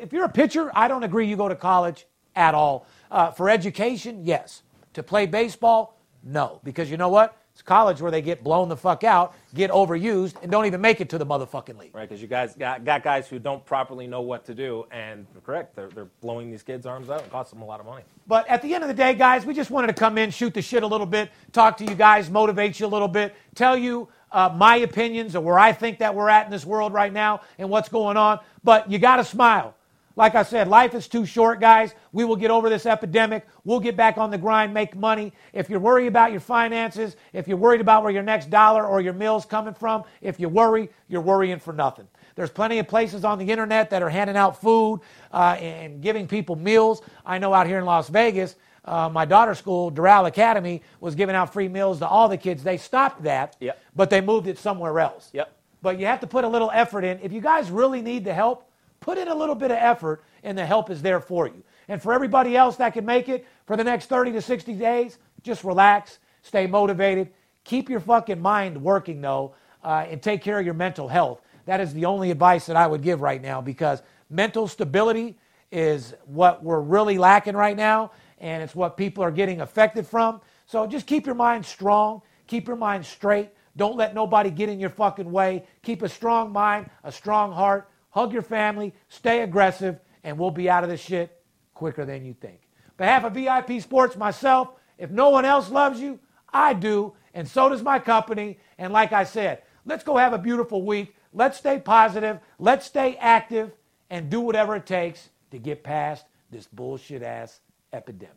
If you're a pitcher, I don't agree you go to college at all. Uh, for education, yes. To play baseball, no. Because you know what? It's college where they get blown the fuck out, get overused, and don't even make it to the motherfucking league. Right, because you guys got, got guys who don't properly know what to do, and correct, they're, they're blowing these kids' arms out. It costs them a lot of money. But at the end of the day, guys, we just wanted to come in, shoot the shit a little bit, talk to you guys, motivate you a little bit, tell you uh, my opinions of where I think that we're at in this world right now and what's going on. But you got to smile. Like I said, life is too short, guys. We will get over this epidemic. We'll get back on the grind, make money. If you're worried about your finances, if you're worried about where your next dollar or your meal's coming from, if you worry, you're worrying for nothing. There's plenty of places on the internet that are handing out food uh, and giving people meals. I know out here in Las Vegas, uh, my daughter's school, Doral Academy, was giving out free meals to all the kids. They stopped that, Yep. but they moved it somewhere else. Yep. But you have to put a little effort in. If you guys really need the help, put in a little bit of effort, and the help is there for you. And for everybody else that can make it for the next 30 to 60 days, just relax, stay motivated, keep your fucking mind working, though, uh, and take care of your mental health. That is the only advice that I would give right now because mental stability is what we're really lacking right now, and it's what people are getting affected from. So just keep your mind strong, keep your mind straight. Don't let nobody get in your fucking way. Keep a strong mind, a strong heart. Hug your family, stay aggressive, and we'll be out of this shit quicker than you think. Behalf of VIP Sports, myself, if no one else loves you, I do, and so does my company. And like I said, let's go have a beautiful week. Let's stay positive. Let's stay active and do whatever it takes to get past this bullshit ass epidemic.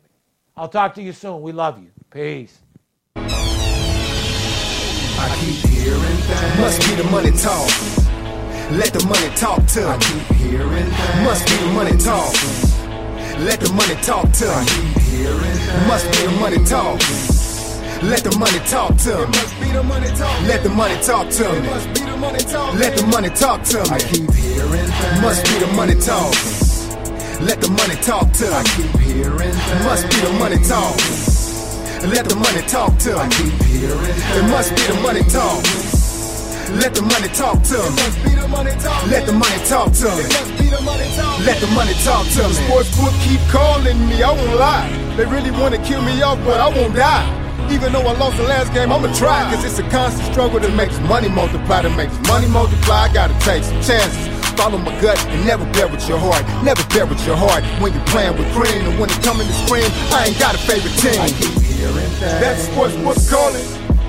I'll talk to you soon. We love you. Peace. Must be the money talk. Let the money talk to I keep hearing things. Must be the money talk. Let the money talk to I keep hearing things. Must be the money talk. Let the money talk to me. Must be the money talk. Let the money talk to me. must be the money talk. Let the money talk to I keep hearing things. Must be the money talk. Let the money talk to I keep hearing things. Must be the money talk. Let the money talk to I keep hearing things. It must be the money talk. Let the money talk to me. Must be the money talk. Let the money talk to me. It must be the money talk. Let the money talk to me. Sportsbook keep calling me, I won't lie. They really wanna kill me off, but I won't die. Even though I lost the last game, I'ma try. Cause it's a constant struggle that makes money multiply, that makes money multiply. I gotta take some chances. Follow my gut and never bet with your heart. Never bet with your heart when you're playing with green. And when it coming to scream, I ain't got a favorite team. I keep hearing that. That's sportsbook calling.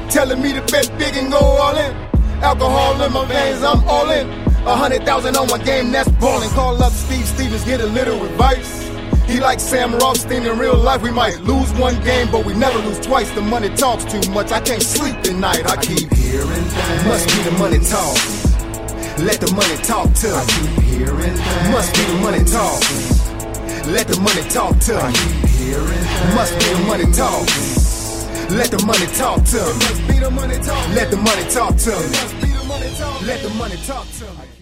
Telling me to bet big and go all in. Alcohol in my veins, I'm all in. A hundred thousand on my game, that's ballin'. Call up Steve Stevens, get a little advice. He like Sam Rothstein in real life. We might lose one game, but we never lose twice. The money talks too much. I can't sleep at night. I keep hearing things. Must be the money talk. Let the money talk to I keep hearing things. Must be the money talk. Let the money talk to I me. keep hearing things. Must be the money talk. Let the money talk to me. Let the money talk to me. Let the money talk to me.